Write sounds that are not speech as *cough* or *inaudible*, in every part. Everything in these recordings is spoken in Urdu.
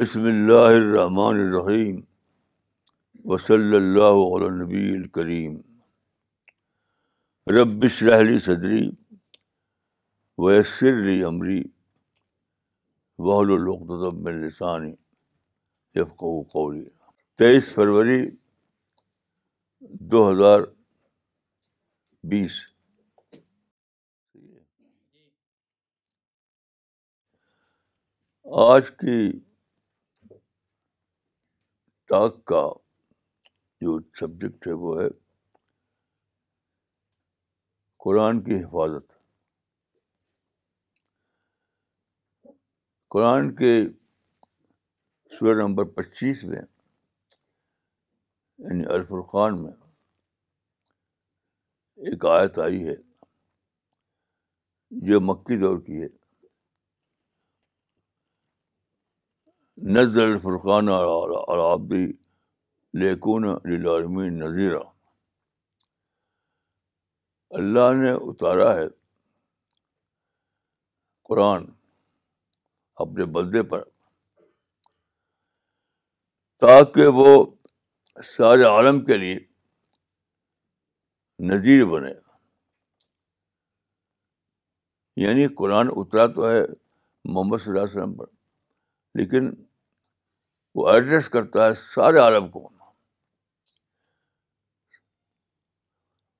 بسم اللہ الرحمن الرحیم وصلی اللہ علیہ نبی الکریم ربرح علی صدری ویسر لی عمری وحل من لسانی الوکم قولی تیئیس فروری دو ہزار بیس آج کی ٹاک کا جو سبجیکٹ ہے وہ ہے قرآن کی حفاظت قرآن کے سورہ نمبر پچیس میں یعنی الفرقان الخان میں ایک آیت آئی ہے یہ مکی دور کی ہے نزل الفرقان آپ لیکون لیکن نذیرہ اللہ نے اتارا ہے قرآن اپنے بدے پر تاکہ وہ سارے عالم کے لیے نذیر بنے یعنی قرآن اترا تو ہے محمد صلی اللہ علیہ وسلم پر لیکن وہ ایڈریس کرتا ہے سارے عالم کو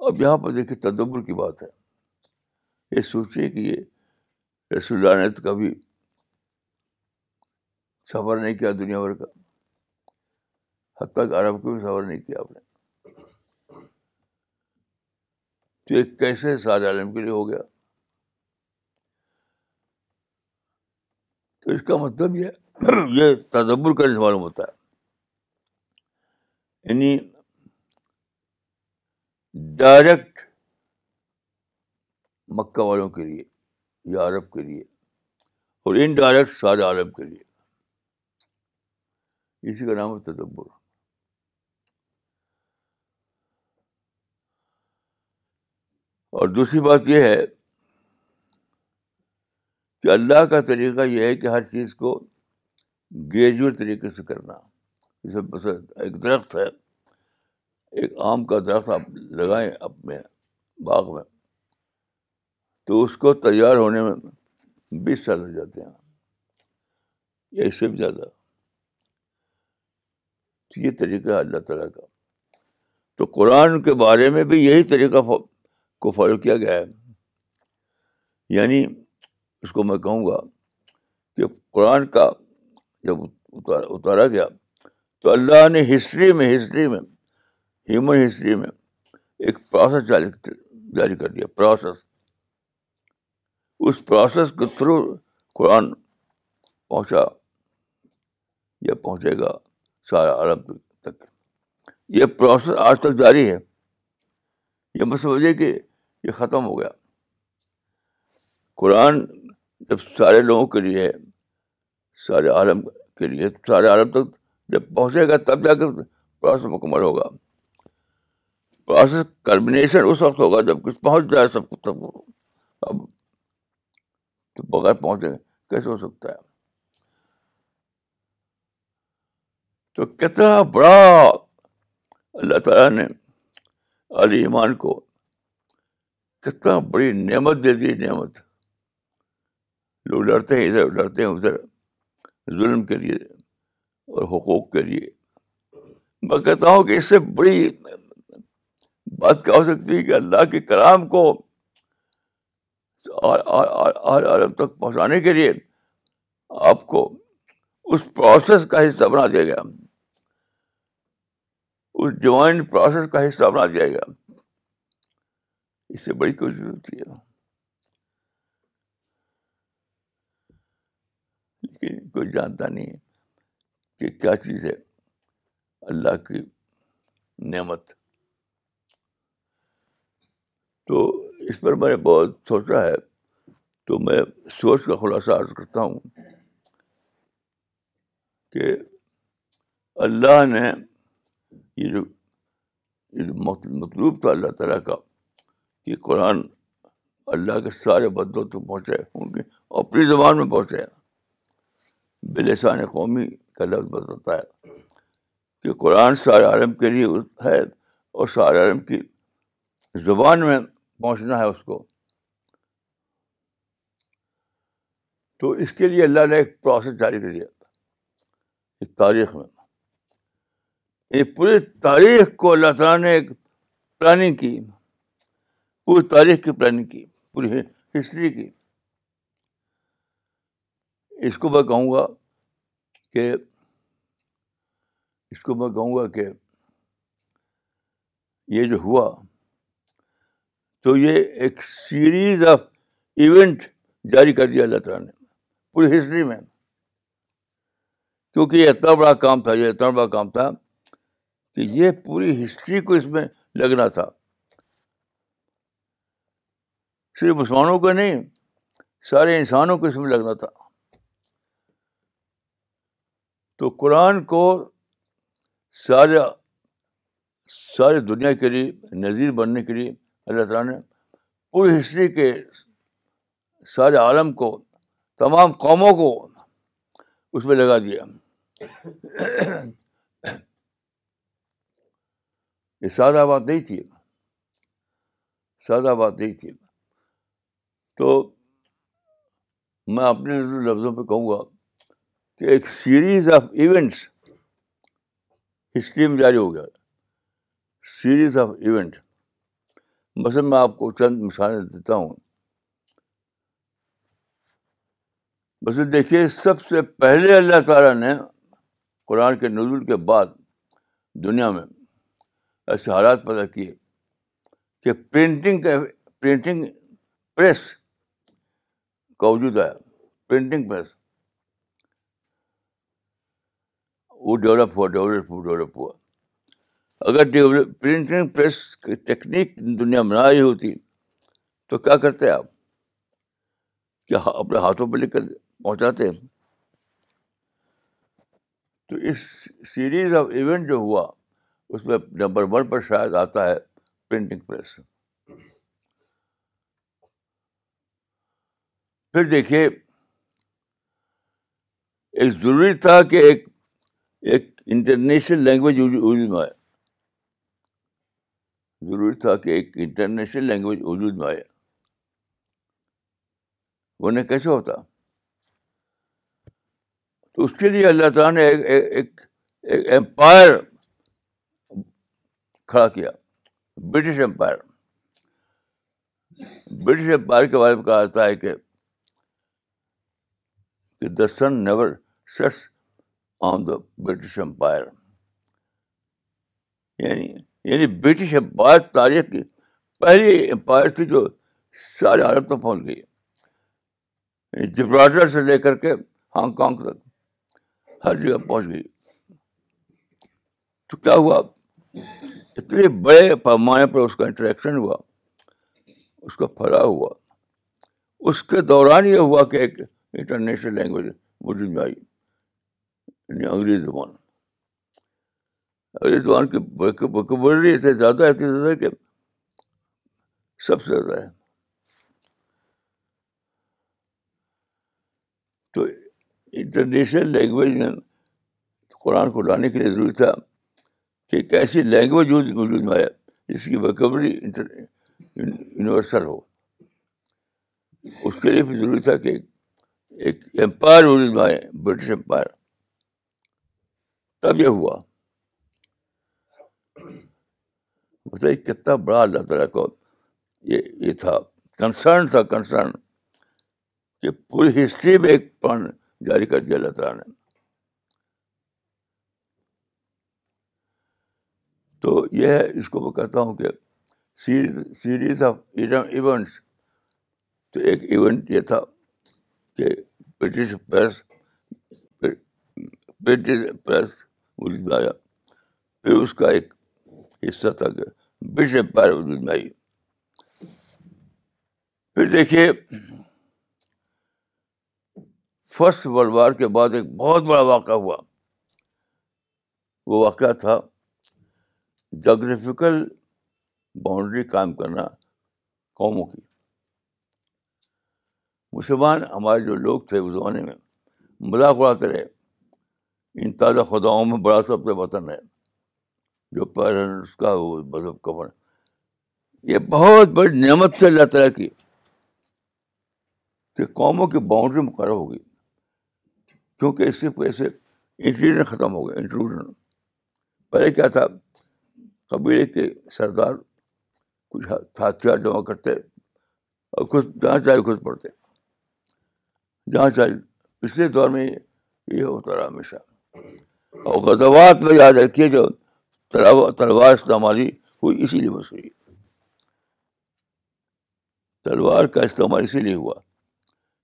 اب یہاں پر دیکھیے تدبر کی بات ہے یہ سوچیے کہ یہ رسول اللہ نے تو کبھی سفر نہیں کیا دنیا بھر کا کہ عرب کو بھی سفر نہیں کیا آپ نے تو یہ کیسے سارے عالم کے لیے ہو گیا تو اس کا مطلب یہ *clears throat* یہ تدبر کرنے سے معلوم ہوتا ہے یعنی ڈائریکٹ مکہ والوں کے لیے یا عرب کے لیے اور انڈائریکٹ سارے عرب کے لیے اسی کا نام ہے تدبر اور دوسری بات یہ ہے کہ اللہ کا طریقہ یہ ہے کہ ہر چیز کو گریجول طریقے سے کرنا جیسے بس ایک درخت ہے ایک آم کا درخت آپ لگائیں اپنے باغ میں تو اس کو تیار ہونے میں بیس سال لگ جاتے ہیں سے بھی زیادہ تو یہ طریقہ ہے اللہ تعالیٰ کا تو قرآن کے بارے میں بھی یہی طریقہ کو فالو کیا گیا ہے یعنی اس کو میں کہوں گا کہ قرآن کا جب اتارا گیا تو اللہ نے ہسٹری میں ہسٹری میں ہیومن ہسٹری میں ایک پروسیس جاری جاری کر دیا پروسیس اس پروسیس کے تھرو قرآن پہنچا یا پہنچے گا سارا عرب تک یہ پروسیس آج تک جاری ہے یہ میں سمجھے کہ یہ ختم ہو گیا قرآن جب سارے لوگوں کے لیے ہے سارے عالم کے لیے سارے عالم تک جب پہنچے گا تب جا کے پروسیس مکمل ہوگا پروسیس سرمنیشن اس وقت ہوگا جب کچھ پہنچ جائے سب کچھ تب اب تو بغیر پہنچے کیسے ہو سکتا ہے تو کتنا بڑا اللہ تعالیٰ نے علی ایمان کو کتنا بڑی نعمت دے دی نعمت لوگ لڑتے ہیں ادھر لڑتے ہیں ادھر ظلم کے لیے اور حقوق کے لیے میں کہتا ہوں کہ اس سے بڑی بات کیا ہو سکتی ہے کہ اللہ کے کلام کو عالم تک پہنچانے کے لیے آپ کو اس پروسیس کا حصہ بنا دیا گیا اس جوائنٹ پروسیس کا حصہ بنا دیا گیا اس سے بڑی کوشش ہوتی ہے کوئی جانتا نہیں ہے کہ کیا چیز ہے اللہ کی نعمت تو اس پر میں نے بہت سوچا ہے تو میں سوچ کا خلاصہ عرض کرتا ہوں کہ اللہ نے یہ جو مطلوب تھا اللہ تعالیٰ کا کہ قرآن اللہ کے سارے بدوں تک پہنچے ان کے اپنی زبان میں پہنچے بلسان قومی کا لفظ بتاتا ہے کہ قرآن سارے عالم کے لیے ہے اور سارے عالم کی زبان میں پہنچنا ہے اس کو تو اس کے لیے اللہ نے ایک پروسیس جاری کر دیا اس تاریخ میں یہ پوری تاریخ کو اللہ تعالیٰ نے ایک پلاننگ کی پوری تاریخ کی پلاننگ کی پوری ہسٹری کی اس کو میں کہوں گا کہ اس کو میں کہوں گا کہ یہ جو ہوا تو یہ ایک سیریز آف ایونٹ جاری کر دیا اللہ تعالیٰ نے پوری ہسٹری میں کیونکہ یہ اتنا بڑا کام تھا یہ اتنا بڑا کام تھا کہ یہ پوری ہسٹری کو اس میں لگنا تھا صرف مسلمانوں کو نہیں سارے انسانوں کو اس میں لگنا تھا تو قرآن کو سارے سارے دنیا کے لیے نذیر بننے کے لیے اللہ تعالیٰ نے پوری ہسٹری کے سارے عالم کو تمام قوموں کو اس میں لگا دیا یہ سادہ بات نہیں تھی سادہ بات نہیں تھی تو میں اپنے لفظوں پہ کہوں گا کہ ایک سیریز آف ایونٹس ہسٹری میں جاری ہو گیا سیریز آف ایونٹ مثلاً میں آپ کو چند مثالیں دیتا ہوں بس دیکھیے سب سے پہلے اللہ تعالیٰ نے قرآن کے نزول کے بعد دنیا میں ایسے حالات پیدا کیے کہ پرنٹنگ کا پرنٹنگ پریس کا وجود آیا پرنٹنگ پریس وہ ڈیولپ ہوا ڈیولپ ہوا ڈیولپ ہوا اگر پرنٹنگ پریس کی ٹیکنیک دنیا میں نہ آئی ہوتی تو کیا کرتے آپ کیا اپنے ہاتھوں پہ لکھ کر پہنچاتے ہیں تو اس سیریز آف ایونٹ جو ہوا اس میں نمبر ون پر شاید آتا ہے پرنٹنگ پریس پھر دیکھیے ایک ضروری تھا کہ ایک ایک انٹرنیشنل لینگویج وجود میں آئے ضروری تھا کہ ایک انٹرنیشنل لینگویج وجود میں وہ نہیں کیسے ہوتا تو اس کے لیے اللہ تعالیٰ نے ایک امپائر کھڑا کیا برٹش امپائر برٹش امپائر کے بارے میں کہا جاتا ہے کہ never on the British empire یعنی یعنی برٹش امپائر تاریخ کی پہلی امپائر تھی جو سارے عرب تک پہنچ گئی یعنی جبراٹر سے لے کر کے ہانگ کانگ تک ہر جگہ پہنچ گئی تو کیا ہوا اتنے بڑے پیمانے پر اس کا انٹریکشن ہوا اس کا پلا ہوا اس کے دوران یہ ہوا کہ ایک انٹرنیشنل لینگویج وجود میں آئی یعنی انگریزی زبان انگریزی زبان کی بکبری اتنے زیادہ ہے زیادہ کہ سب سے زیادہ ہے تو انٹرنیشنل لینگویج میں قرآن کو لانے کے لیے ضروری تھا کہ ایک ایسی لینگویج موجود آئے جس کی بکبری یونیورسل ہو اس کے لیے بھی ضروری تھا کہ ایک امپائر وجود میں آئے برٹش امپائر تب یہ ہوا بتائیے کتنا بڑا اللہ تعالیٰ کو یہ یہ تھا کنسرن تھا کنسرن کہ پوری ہسٹری میں ایک پن جاری کر دیا اللہ تعالیٰ نے تو یہ ہے اس کو میں کہتا ہوں کہ سیریز سیریز آف ایونٹس تو ایک ایونٹ یہ تھا کہ برٹش پریس برٹش پریس پھر اس کا ایک حصہ تھا کہ بش پیر علی میں آئی پھر دیکھیے فرسٹ ورلڈ وار کے بعد ایک بہت بڑا واقعہ ہوا وہ واقعہ تھا جغرافیکل باؤنڈری قائم کرنا قوموں کی مسلمان ہمارے جو لوگ تھے اس زمانے میں مذاق اڑاتے رہے ان تازہ خداؤں میں بڑا سب سے وطن ہے جو پیرنٹس کا وہ مذہب کبر یہ بہت بڑی نعمت سے اللہ تعالیٰ کی کہ قوموں کی باؤنڈری مقرر ہو گئی کیونکہ اس سے پیسے ختم ہو گیا انٹرویو پہلے کیا تھا قبیلے کے سردار کچھ ہتھیار جمع کرتے اور کچھ جہاں چاہے خود پڑھتے جہاں چاہے پچھلے دور میں یہ ہوتا رہا ہمیشہ اور غزوات میں یاد رکھیے جو تلوار استعمالی ہوئی اسی لیے بس ہوئی تلوار کا استعمال اسی لیے ہوا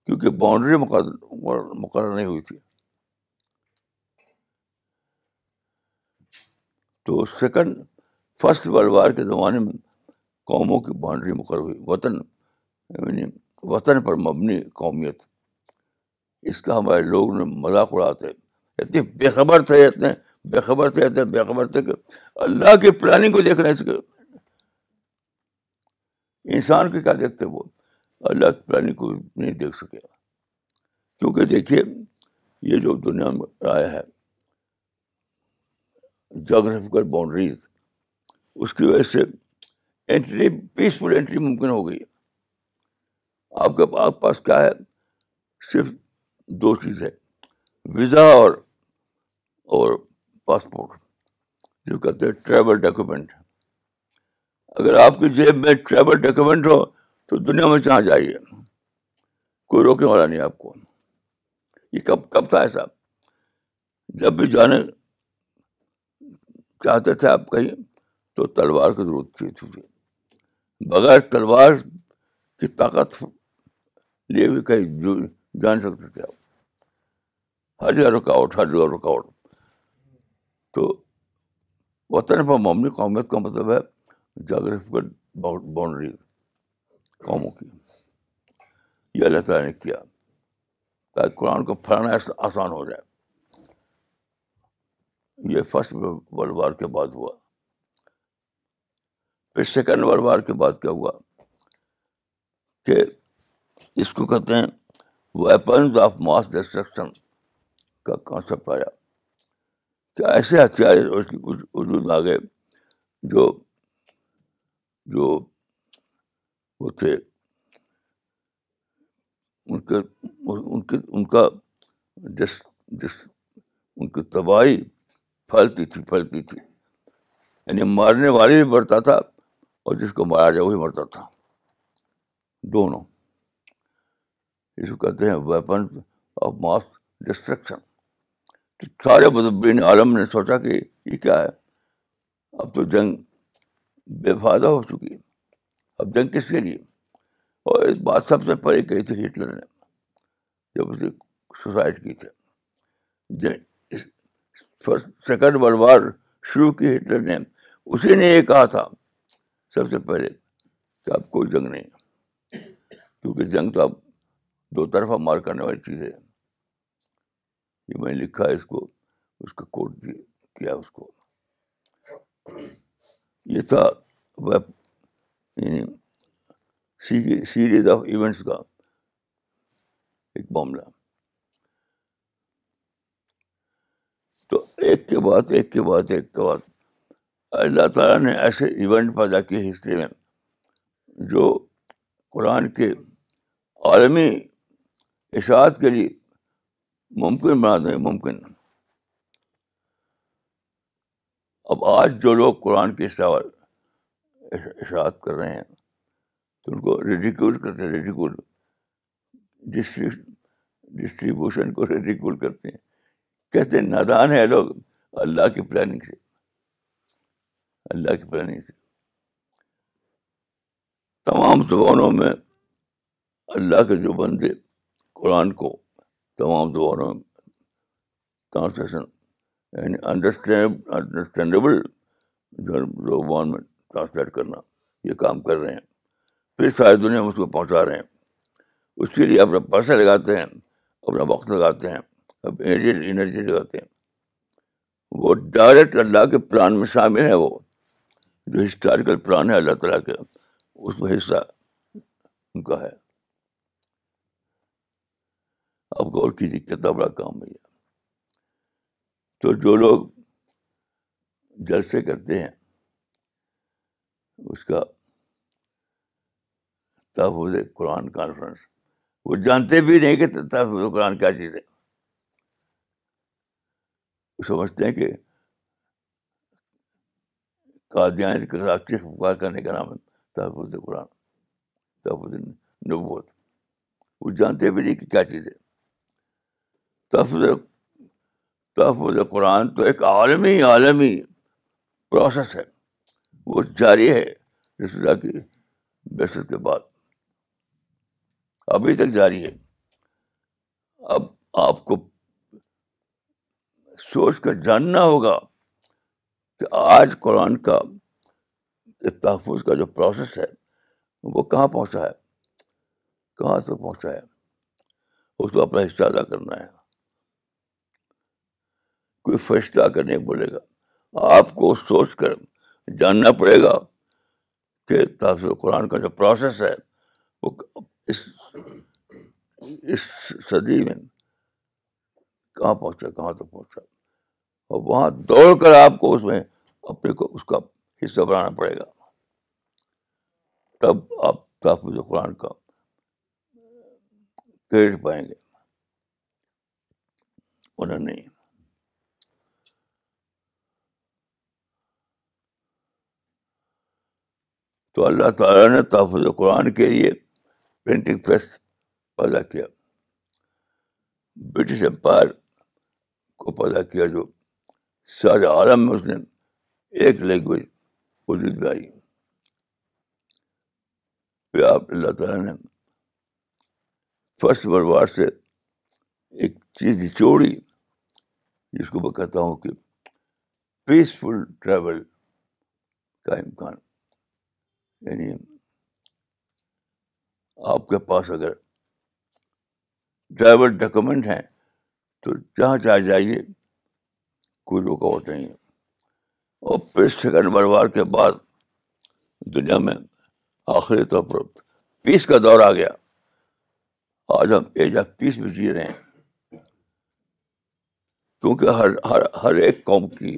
کیونکہ باؤنڈری مقرر نہیں ہوئی تھی تو سیکنڈ فرسٹ ورلڈ وار کے زمانے میں قوموں کی باؤنڈری مقرر ہوئی وطن یعنی وطن پر مبنی قومیت اس کا ہمارے لوگوں نے مذاق اڑاتے ہیں اتنے بے خبر تھے اتنے بے خبر تھے اتنے بے خبر تھے کہ اللہ کی پلاننگ کو دیکھ رہے ہیں انسان کے کیا دیکھتے وہ اللہ کی پلاننگ کو نہیں دیکھ سکے کیونکہ دیکھیے یہ جو دنیا میں آیا ہے جغرافیکل باؤنڈریز اس کی وجہ سے انٹری پیسفل انٹری ممکن ہو گئی آپ کے آپ پاس کیا ہے صرف دو چیز ہے ویزا اور اور پاسپورٹ جو کہتے ہیں ٹریول ڈاکیومنٹ اگر آپ کی جیب میں ٹریول ڈاکیومنٹ ہو تو دنیا میں جہاں جائیے کوئی روکنے والا نہیں آپ کو یہ کب کب تھا ایسا جب بھی جانے چاہتے تھے آپ کہیں تو تلوار کی ضرورت تھی بغیر تلوار کی طاقت لیے بھی کہیں جان سکتے تھے آپ ہر جگہ رکاوٹ ہر جگہ رکاوٹ تو وطن پر و قومیت کا مطلب ہے جغرافکل باؤنڈری قوموں کی یہ اللہ تعالیٰ نے کیا تاکہ قرآن کو پھیلانا آسان ہو جائے یہ فرسٹ ورلڈ وار کے بعد ہوا پھر سیکنڈ ورلڈ وار کے بعد کیا ہوا کہ اس کو کہتے ہیں ویپنز آف ماس ڈسٹرکشن کا کانسیپٹ آیا کیا ایسے ہتھیار وجود آ گئے جو جو وہ تھے ان کے ان کے ان کا جس جس ان کی تباہی پھلتی تھی پھلتی تھی یعنی مارنے والے بھی مرتا تھا اور جس کو مارا جائے وہی مرتا تھا دونوں اس کو کہتے ہیں ویپن آف ماس ڈسٹرکشن سارے مدبرین عالم نے سوچا کہ یہ کیا ہے اب تو جنگ بے فائدہ ہو چکی ہے اب جنگ کس کے لیے اور اس بات سب سے پہلے کہی تھی ہٹلر نے جب اس نے سوسائڈ کی تھی سیکنڈ ورلڈ وار شروع کی ہٹلر نے اسی نے یہ کہا تھا سب سے پہلے کہ اب کوئی جنگ نہیں کیونکہ جنگ تو اب دو طرفہ مار کرنے والی چیز ہے یہ میں نے لکھا ہے اس کو اس کا کوٹ کیا اس کو یہ تھا ویب یعنی سیریز آف ایونٹس کا ایک معاملہ تو ایک کے بعد ایک کے بعد ایک کے بعد اللہ تعالیٰ نے ایسے ایونٹ پیدا کیے ہسٹری میں جو قرآن کے عالمی اشاعت کے لیے ممکن بنا دیں ممکن اب آج جو لوگ قرآن کے اشاعت کر رہے ہیں تو ان کو ریڈیکول کرتے ہیں ریڈیکول ڈسٹریبیوشن کو ریڈیکول کرتے ہیں کہتے ہیں نادان ہے لوگ اللہ کی پلاننگ سے اللہ کی پلاننگ سے تمام زبانوں میں اللہ کے جو بندے قرآن کو تمام زبانوں یعنی میں ٹرانسلیشن یعنی انڈرسٹینڈ انڈرسٹینڈیبل جو زبان میں ٹرانسلیٹ کرنا یہ کام کر رہے ہیں پھر ساری دنیا میں اس کو پہنچا رہے ہیں اس کے لیے اپنا پیسہ لگاتے ہیں اپنا وقت لگاتے ہیں اب انرجی انرجی لگاتے ہیں وہ ڈائریکٹ اللہ کے پلان میں شامل ہے وہ جو ہسٹوریکل پلان ہے اللہ تعالیٰ کے اس میں حصہ ان کا ہے آپ غور کیجیے کتنا بڑا کام ہے تو جو لوگ جلسے کرتے ہیں اس کا تحفظ قرآن کانفرنس وہ جانتے بھی نہیں کہ تحفظ قرآن کیا چیز ہے وہ سمجھتے ہیں کہ کے چیخ پکار کرنے کا نام ہے تحفظ قرآن تحفظ نبوت وہ جانتے بھی نہیں کہ کیا چیز ہے تحفظ تحفظ قرآن تو ایک عالمی عالمی پروسیس ہے وہ جاری ہے رشتہ کی بحثت کے بعد ابھی تک جاری ہے اب آپ کو سوچ کر جاننا ہوگا کہ آج قرآن کا تحفظ کا جو پروسیس ہے وہ کہاں پہنچا ہے کہاں تک پہنچا ہے اس کو اپنا حصہ ادا کرنا ہے کوئی فیصلہ کرنے کر نہیں بولے گا آپ کو سوچ کر جاننا پڑے گا کہ تحفظ قرآن کا جو پروسیس ہے وہ اس اس صدی میں کہاں پہنچا کہاں تک پہنچا اور وہاں دوڑ کر آپ کو اس میں اپنے کو اس کا حصہ بنانا پڑے گا تب آپ تحفظ قرآن کا پائیں گے انہوں نے تو اللہ تعالیٰ نے تحفظ قرآن کے لیے پرنٹنگ پریس پیدا کیا برٹش امپائر کو پیدا کیا جو سارے عالم میں اس نے ایک لینگویج وجود میں آئی پھر آپ اللہ تعالیٰ نے فرسٹ ورلڈ وار سے ایک چیز چوڑی جس کو میں کہتا ہوں کہ پیسفل ٹریول کا امکان یعنی آپ کے پاس اگر ڈرائیور ڈاکومنٹ ہیں تو جہاں چاہ جائیے کوئی رکاوٹ نہیں ہے اور سیکنڈ بروار کے بعد دنیا میں آخری طور پر پیس کا دور آ گیا آج ہم ایج آف پیس میں جی رہے ہیں کیونکہ ہر ہر ہر ایک قوم کی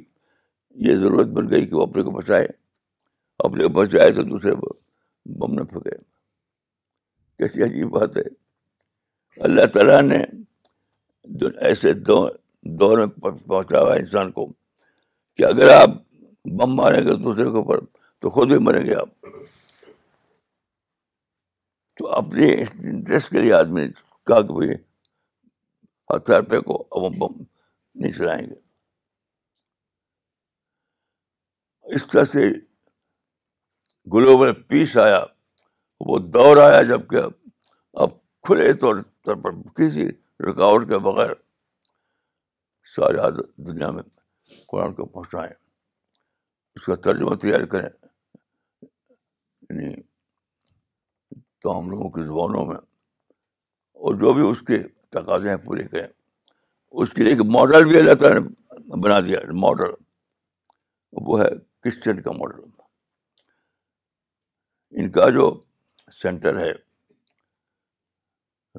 یہ ضرورت بن گئی کہ وہ اپنے کو بچائے اپنے اوپر چاہے تو دوسرے پر بم نہ پھکے کیسی عجیب بات ہے اللہ تعالیٰ نے ایسے دور میں پہنچا ہوا انسان کو کہ اگر آپ بم ماریں گے دوسرے کے اوپر تو خود بھی مریں گے آپ تو اپنے انٹرسٹ کے لیے آدمی کہا کہ بھائی ہتھیار پہ کو اب ہم بم نہیں چلائیں گے اس طرح سے گلوبل پیس آیا وہ دور آیا جب کہ اب کھلے طور طور پر کسی رکاوٹ کے بغیر سارے دنیا میں قرآن کو پہنچائیں اس کا ترجمہ تیار کریں یعنی تو ہم لوگوں کی زبانوں میں اور جو بھی اس کے تقاضے ہیں پورے کریں اس کے لیے ایک ماڈل بھی اللہ تعالیٰ نے بنا دیا ماڈل وہ ہے کرسچن کا ماڈل ان کا جو سینٹر ہے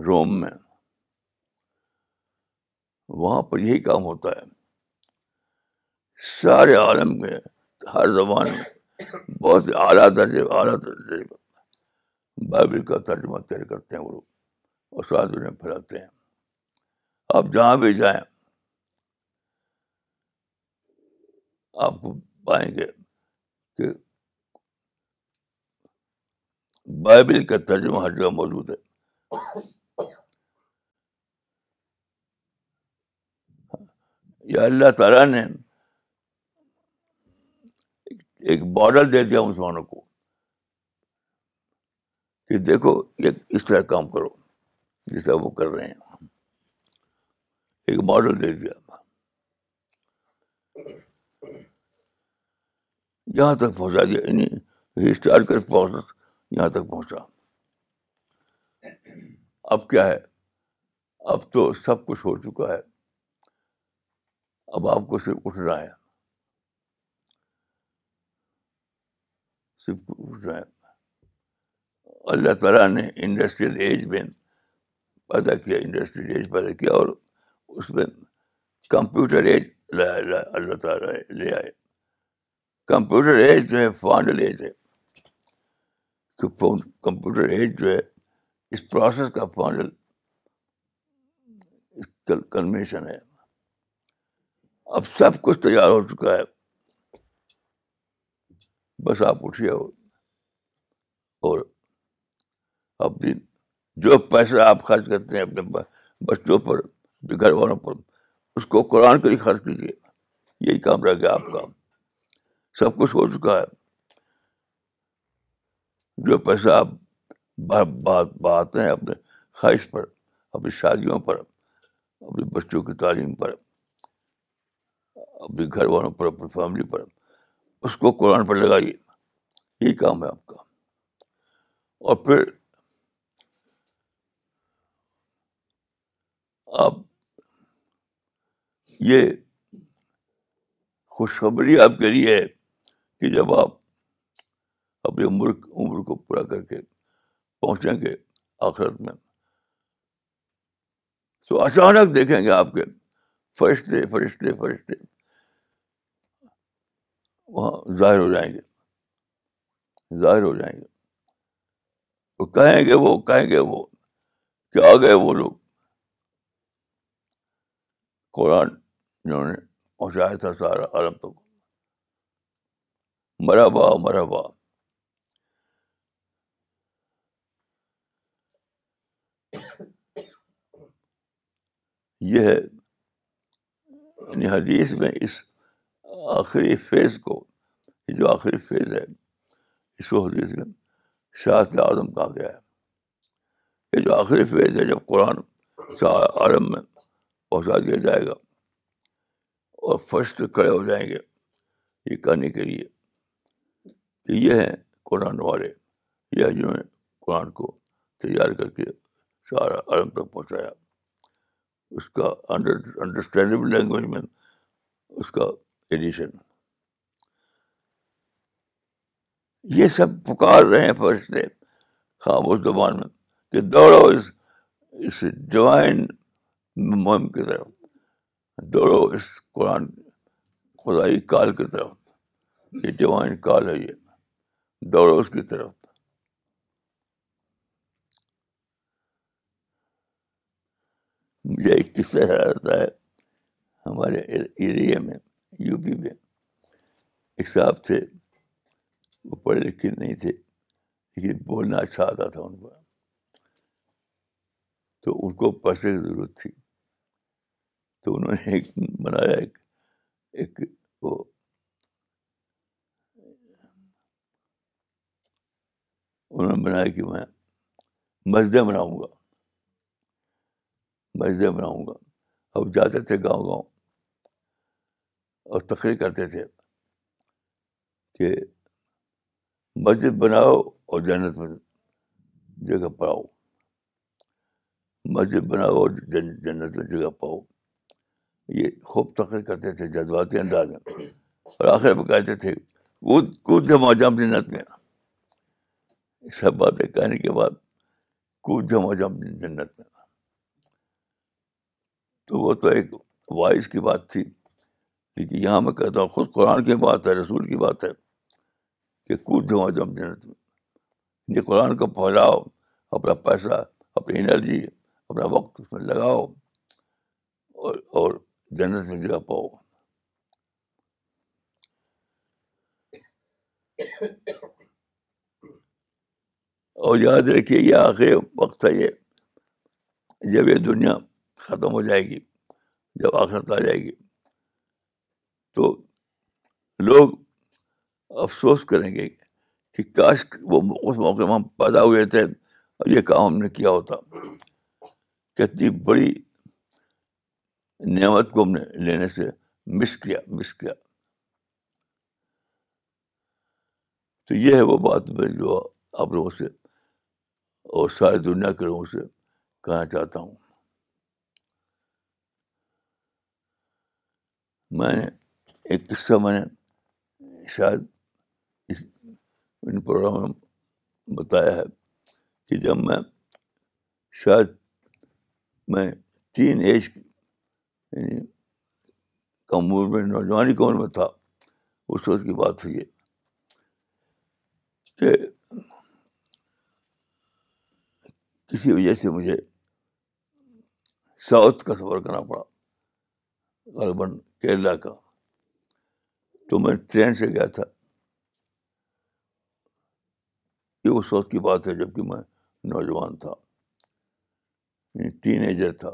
روم میں وہاں پر یہی کام ہوتا ہے سارے عالم میں ہر زبان میں بہت اعلیٰ درجے اعلیٰ درجے بائبل کا ترجمہ طے کرتے ہیں وہ لوگ اور پھیلاتے ہیں آپ جہاں بھی جائیں آپ کو پائیں گے کہ بائبل کا ترجمہ ہر جگہ موجود ہے یا اللہ تعالیٰ نے ایک دے دیا مسلمانوں کو کہ دیکھو ایک اس طرح کام کرو جس طرح وہ کر رہے ہیں ایک ماڈل دے دیا جہاں تک پہنچا دیا یعنی ہسٹوریکل پروسیس یہاں تک پہنچا اب کیا ہے اب تو سب کچھ ہو چکا ہے اب آپ کو صرف اٹھ رہا ہے اللہ تعالیٰ نے انڈسٹریل ایج میں پیدا کیا انڈسٹریل ایج پیدا کیا اور اس میں کمپیوٹر ایج لایا اللہ تعالیٰ لے آئے کمپیوٹر ایج جو ہے فائنل ایج ہے فون کمپیوٹر ایج جو ہے اس پروسیس کا فائنل کنوینشن ہے اب سب کچھ تیار ہو چکا ہے بس آپ اٹھیے ہو اور اپنی جو پیسہ آپ خرچ کرتے ہیں اپنے بچوں پر جو گھر والوں پر اس کو قرآن کے لیے خرچ کیجیے یہی کام رہ گیا آپ کا سب کچھ ہو چکا ہے جو پیسہ آپ بات بات ہیں اپنے خواہش پر اپنی شادیوں پر اپنے بچوں کی تعلیم پر اپنے گھر والوں پر اپنی فیملی پر اس کو قرآن پر لگائیے یہی کام ہے آپ کا اور پھر آپ یہ خوشخبری آپ کے لیے ہے کہ جب آپ اپنی عمر عمر کو پورا کر کے پہنچیں گے آخرت میں تو اچانک دیکھیں گے آپ کے فرشتے فرشتے فرشتے وہاں ظاہر ہو جائیں گے ظاہر ہو جائیں گے کہیں گے وہ کہیں گے وہ کہ آ گئے وہ لوگ قرآن جنہوں نے پہنچایا تھا سارا عالم تک مرا با مرا با یہ ہے یعنی حدیث میں اس آخری فیز کو یہ جو آخری فیز ہے اس کو حدیث میں شاہد اعظم کہا گیا ہے یہ جو آخری فیز ہے جب قرآن عالم میں پہنچا دیا جائے گا اور فرسٹ کھڑے ہو جائیں گے یہ کہنے کے لیے کہ یہ ہیں قرآن والے یہ جنہوں نے قرآن کو تیار کر کے سارا عالم تک پہنچایا اس کا انڈرسٹینڈیبل لینگویج میں اس کا ایڈیشن یہ سب پکار رہے ہیں فرشتے خاموش زبان میں کہ دوڑو اس اس جوائن مہم کی طرف دوڑو اس قرآن خدائی کال کی طرف یہ جوائن کال ہے یہ دوڑو اس کی طرف مجھے ایک قصہ ہے ہمارے ایریا میں یو پی میں ایک صاحب تھے وہ پڑھے لکھے نہیں تھے لیکن بولنا اچھا آتا تھا ان کو تو ان کو پیسے کی ضرورت تھی تو انہوں نے ایک بنایا ایک ایک وہ انہوں نے بنایا کہ میں مسجد بناؤں گا مسجدیں بناؤں گا اب جاتے تھے گاؤں گاؤں اور تقریر کرتے تھے کہ مسجد بناؤ اور جنت میں جگہ پاؤ مسجد بناؤ اور جنت میں جگہ پاؤ یہ خوب تقریر کرتے تھے جذباتی انداز میں اور آخر میں کہتے تھے کود کود جمع جام جنت میں سب باتیں کہنے کے بعد کود جمع جام جنت میں تو وہ تو ایک وائس کی بات تھی کیونکہ یہاں میں کہتا ہوں خود قرآن کی بات ہے رسول کی بات ہے کہ کود جو جم جنت میں یہ قرآن کو پھیلاؤ اپنا پیسہ اپنی انرجی اپنا وقت اس میں لگاؤ اور اور جنت میں جگہ پاؤ اور یاد رکھیے یہ آخری وقت ہے یہ جب یہ دنیا ختم ہو جائے گی جب آخرت آ جائے گی تو لوگ افسوس کریں گے کہ کاش وہ اس موقع میں ہم پیدا ہوئے تھے اور یہ کام ہم نے کیا ہوتا کتنی بڑی نعمت کو ہم نے لینے سے مس کیا مس کیا تو یہ ہے وہ بات میں جو آپ لوگوں سے اور ساری دنیا کے لوگوں سے کہنا چاہتا ہوں میں نے ایک قصہ میں نے شاید اس ان پروگرام میں بتایا ہے کہ جب میں شاید میں تین ایج کم یعنی کمور میں نوجوان ہی کون میں تھا اس وقت کی بات ہوئی ہے کہ کسی وجہ سے مجھے ساؤتھ کا سفر کرنا پڑا غالباً کیرلا کا تو میں ٹرین سے گیا تھا یہ اس وقت کی بات ہے جب کہ میں نوجوان تھا یعنی ٹین ایجر تھا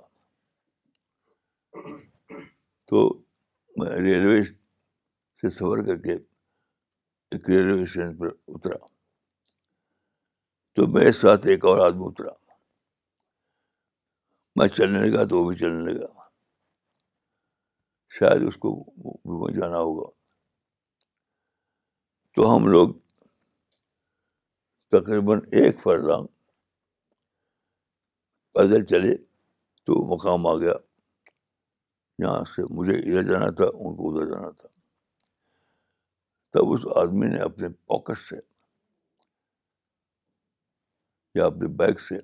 تو میں ریلوے سے سفر کر کے ایک ریلوے اسٹیشن پر اترا تو میرے ساتھ ایک اور آدمی اترا میں چلنے لگا تو وہ بھی چلنے لگا شاید اس کو جانا ہوگا تو ہم لوگ تقریباً ایک فردانگ پیدل چلے تو مقام آ گیا جہاں سے مجھے ادھر جانا تھا ان کو ادھر جانا تھا تب اس آدمی نے اپنے پاکٹ سے یا اپنے بیگ سے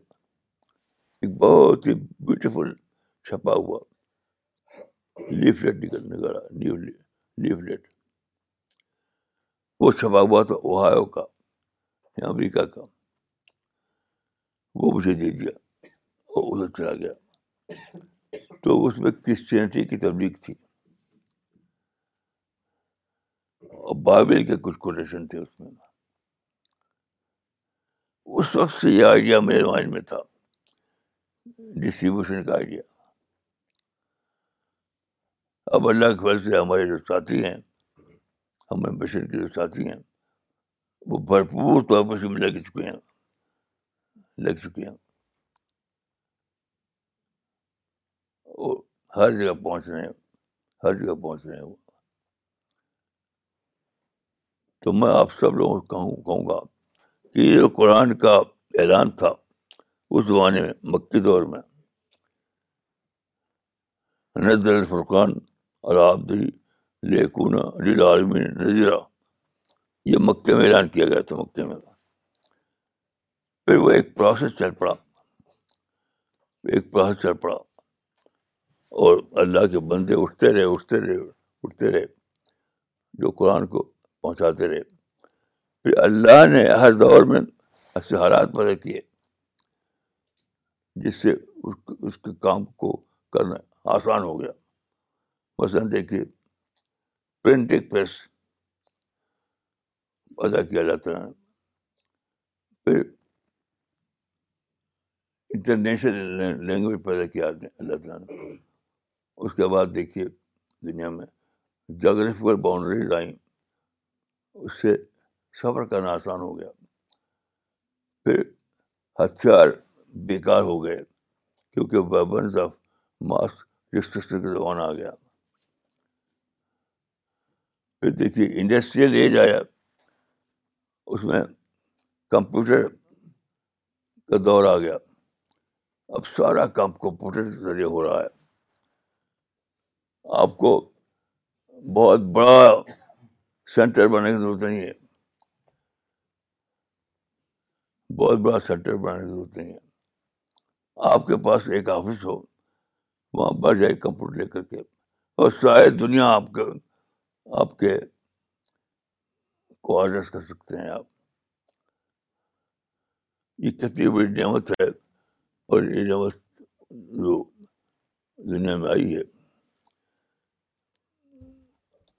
ایک بہت ہی بیوٹیفل چھپا ہوا لیفلیٹ نکل نکلا نیو لیفلیٹ وہ چھپا ہوا تھا اوہایو کا یا امریکہ کا وہ مجھے دے دیا اور ادھر چلا گیا تو اس میں کرسچینٹی کی تبلیغ تھی اور بائبل کے کچھ کوٹیشن تھے اس میں اس وقت سے یہ آئیڈیا میرے مائنڈ میں تھا ڈسٹریبیوشن کا آئیڈیا اب اللہ کے فضل سے ہمارے جو ساتھی ہیں ہمارے بشر کے جو ساتھی ہیں وہ بھرپور طور پر لگ چکے ہیں لگ چکے ہیں اور ہر جگہ پہنچ رہے ہیں ہر جگہ پہنچ رہے ہیں وہ تو میں آپ سب لوگوں کو کہوں کہوں گا کہ یہ جو قرآن کا اعلان تھا اس زمانے میں مکی دور میں نظر الفرقان اور لیکن للعالمین نذیرہ یہ مکے میں اعلان کیا گیا تھا مکے میں پھر وہ ایک پروسیس چل پڑا ایک پروسیس چل پڑا اور اللہ کے بندے اٹھتے رہے اٹھتے رہے اٹھتے رہے جو قرآن کو پہنچاتے رہے پھر اللہ نے ہر دور میں ایسے حالات پیدا کیے جس سے اس کے کام کو کرنا آسان ہو گیا مثلاً دیکھیے پرنٹنگ پریس ادا کیا جاتا ہے پھر انٹرنیشنل لینگویج پیدا کیا اللہ تعالیٰ نے اس کے بعد دیکھیے دنیا میں جغرافیکل باؤنڈریز آئیں اس سے سفر کرنا آسان ہو گیا پھر ہتھیار بیکار ہو گئے کیونکہ ویبنز آف ماس ڈسٹرکٹ کا زمانہ آ گیا پھر دیکھیے انڈسٹریل ایج آیا اس میں کمپیوٹر کا دور آ گیا اب سارا کام کمپیوٹر کے ذریعے ہو رہا ہے آپ کو بہت بڑا سینٹر بنانے کی ضرورت نہیں ہے بہت بڑا سینٹر بنانے کی ضرورت نہیں ہے آپ کے پاس ایک آفس ہو وہاں بڑھ جائے کمپیوٹر لے کر کے اور شاید دنیا آپ کے آپ کے کو آڈرس کر سکتے ہیں آپ یہ کتنی بڑی نعمت ہے اور یہ نعمت جو دنیا میں آئی ہے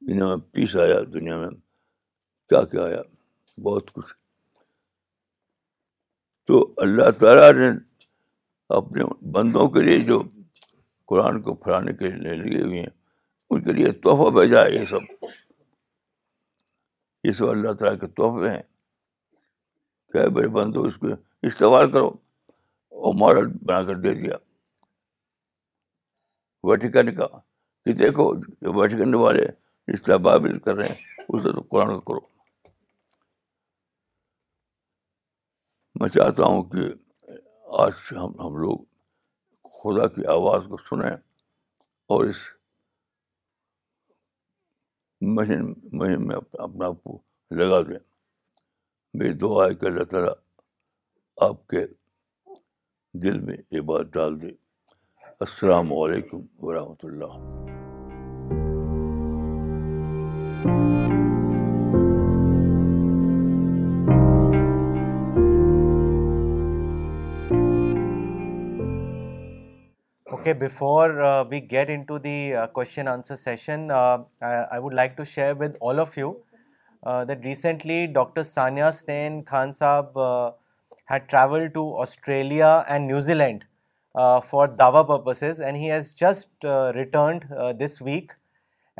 دنیا میں پیس آیا دنیا میں کیا کیا آیا بہت کچھ تو اللہ تعالیٰ نے اپنے بندوں کے لیے جو قرآن کو پھیلانے کے لیے لگے ہوئے ہیں ان کے لیے تحفہ بھیجا ہے یہ سب یہ سب اللہ تعالیٰ کے تحفے ہیں کہ میرے بندو اس کو استعمال کرو اور ماڈل بنا کر دے دیا ویٹیکن کا کہ دیکھو جو ویٹیکن والے جس کر رہے ہیں اسے تو قرآن کا کرو میں چاہتا ہوں کہ آج ہم ہم لوگ خدا کی آواز کو سنیں اور اس مہین مہین میں اپنا اپنے آپ کو لگا دیں میری دعا ہے کہ اللہ تعالیٰ آپ کے دل میں یہ بات ڈال دے السلام علیکم ورحمۃ اللہ okay before we get in to the question answer session I would like to share with all of you that recently doctor Sania اسٹین خان صاحب had travel to Australia and New Zealand for داوا purposes and he has just returned this week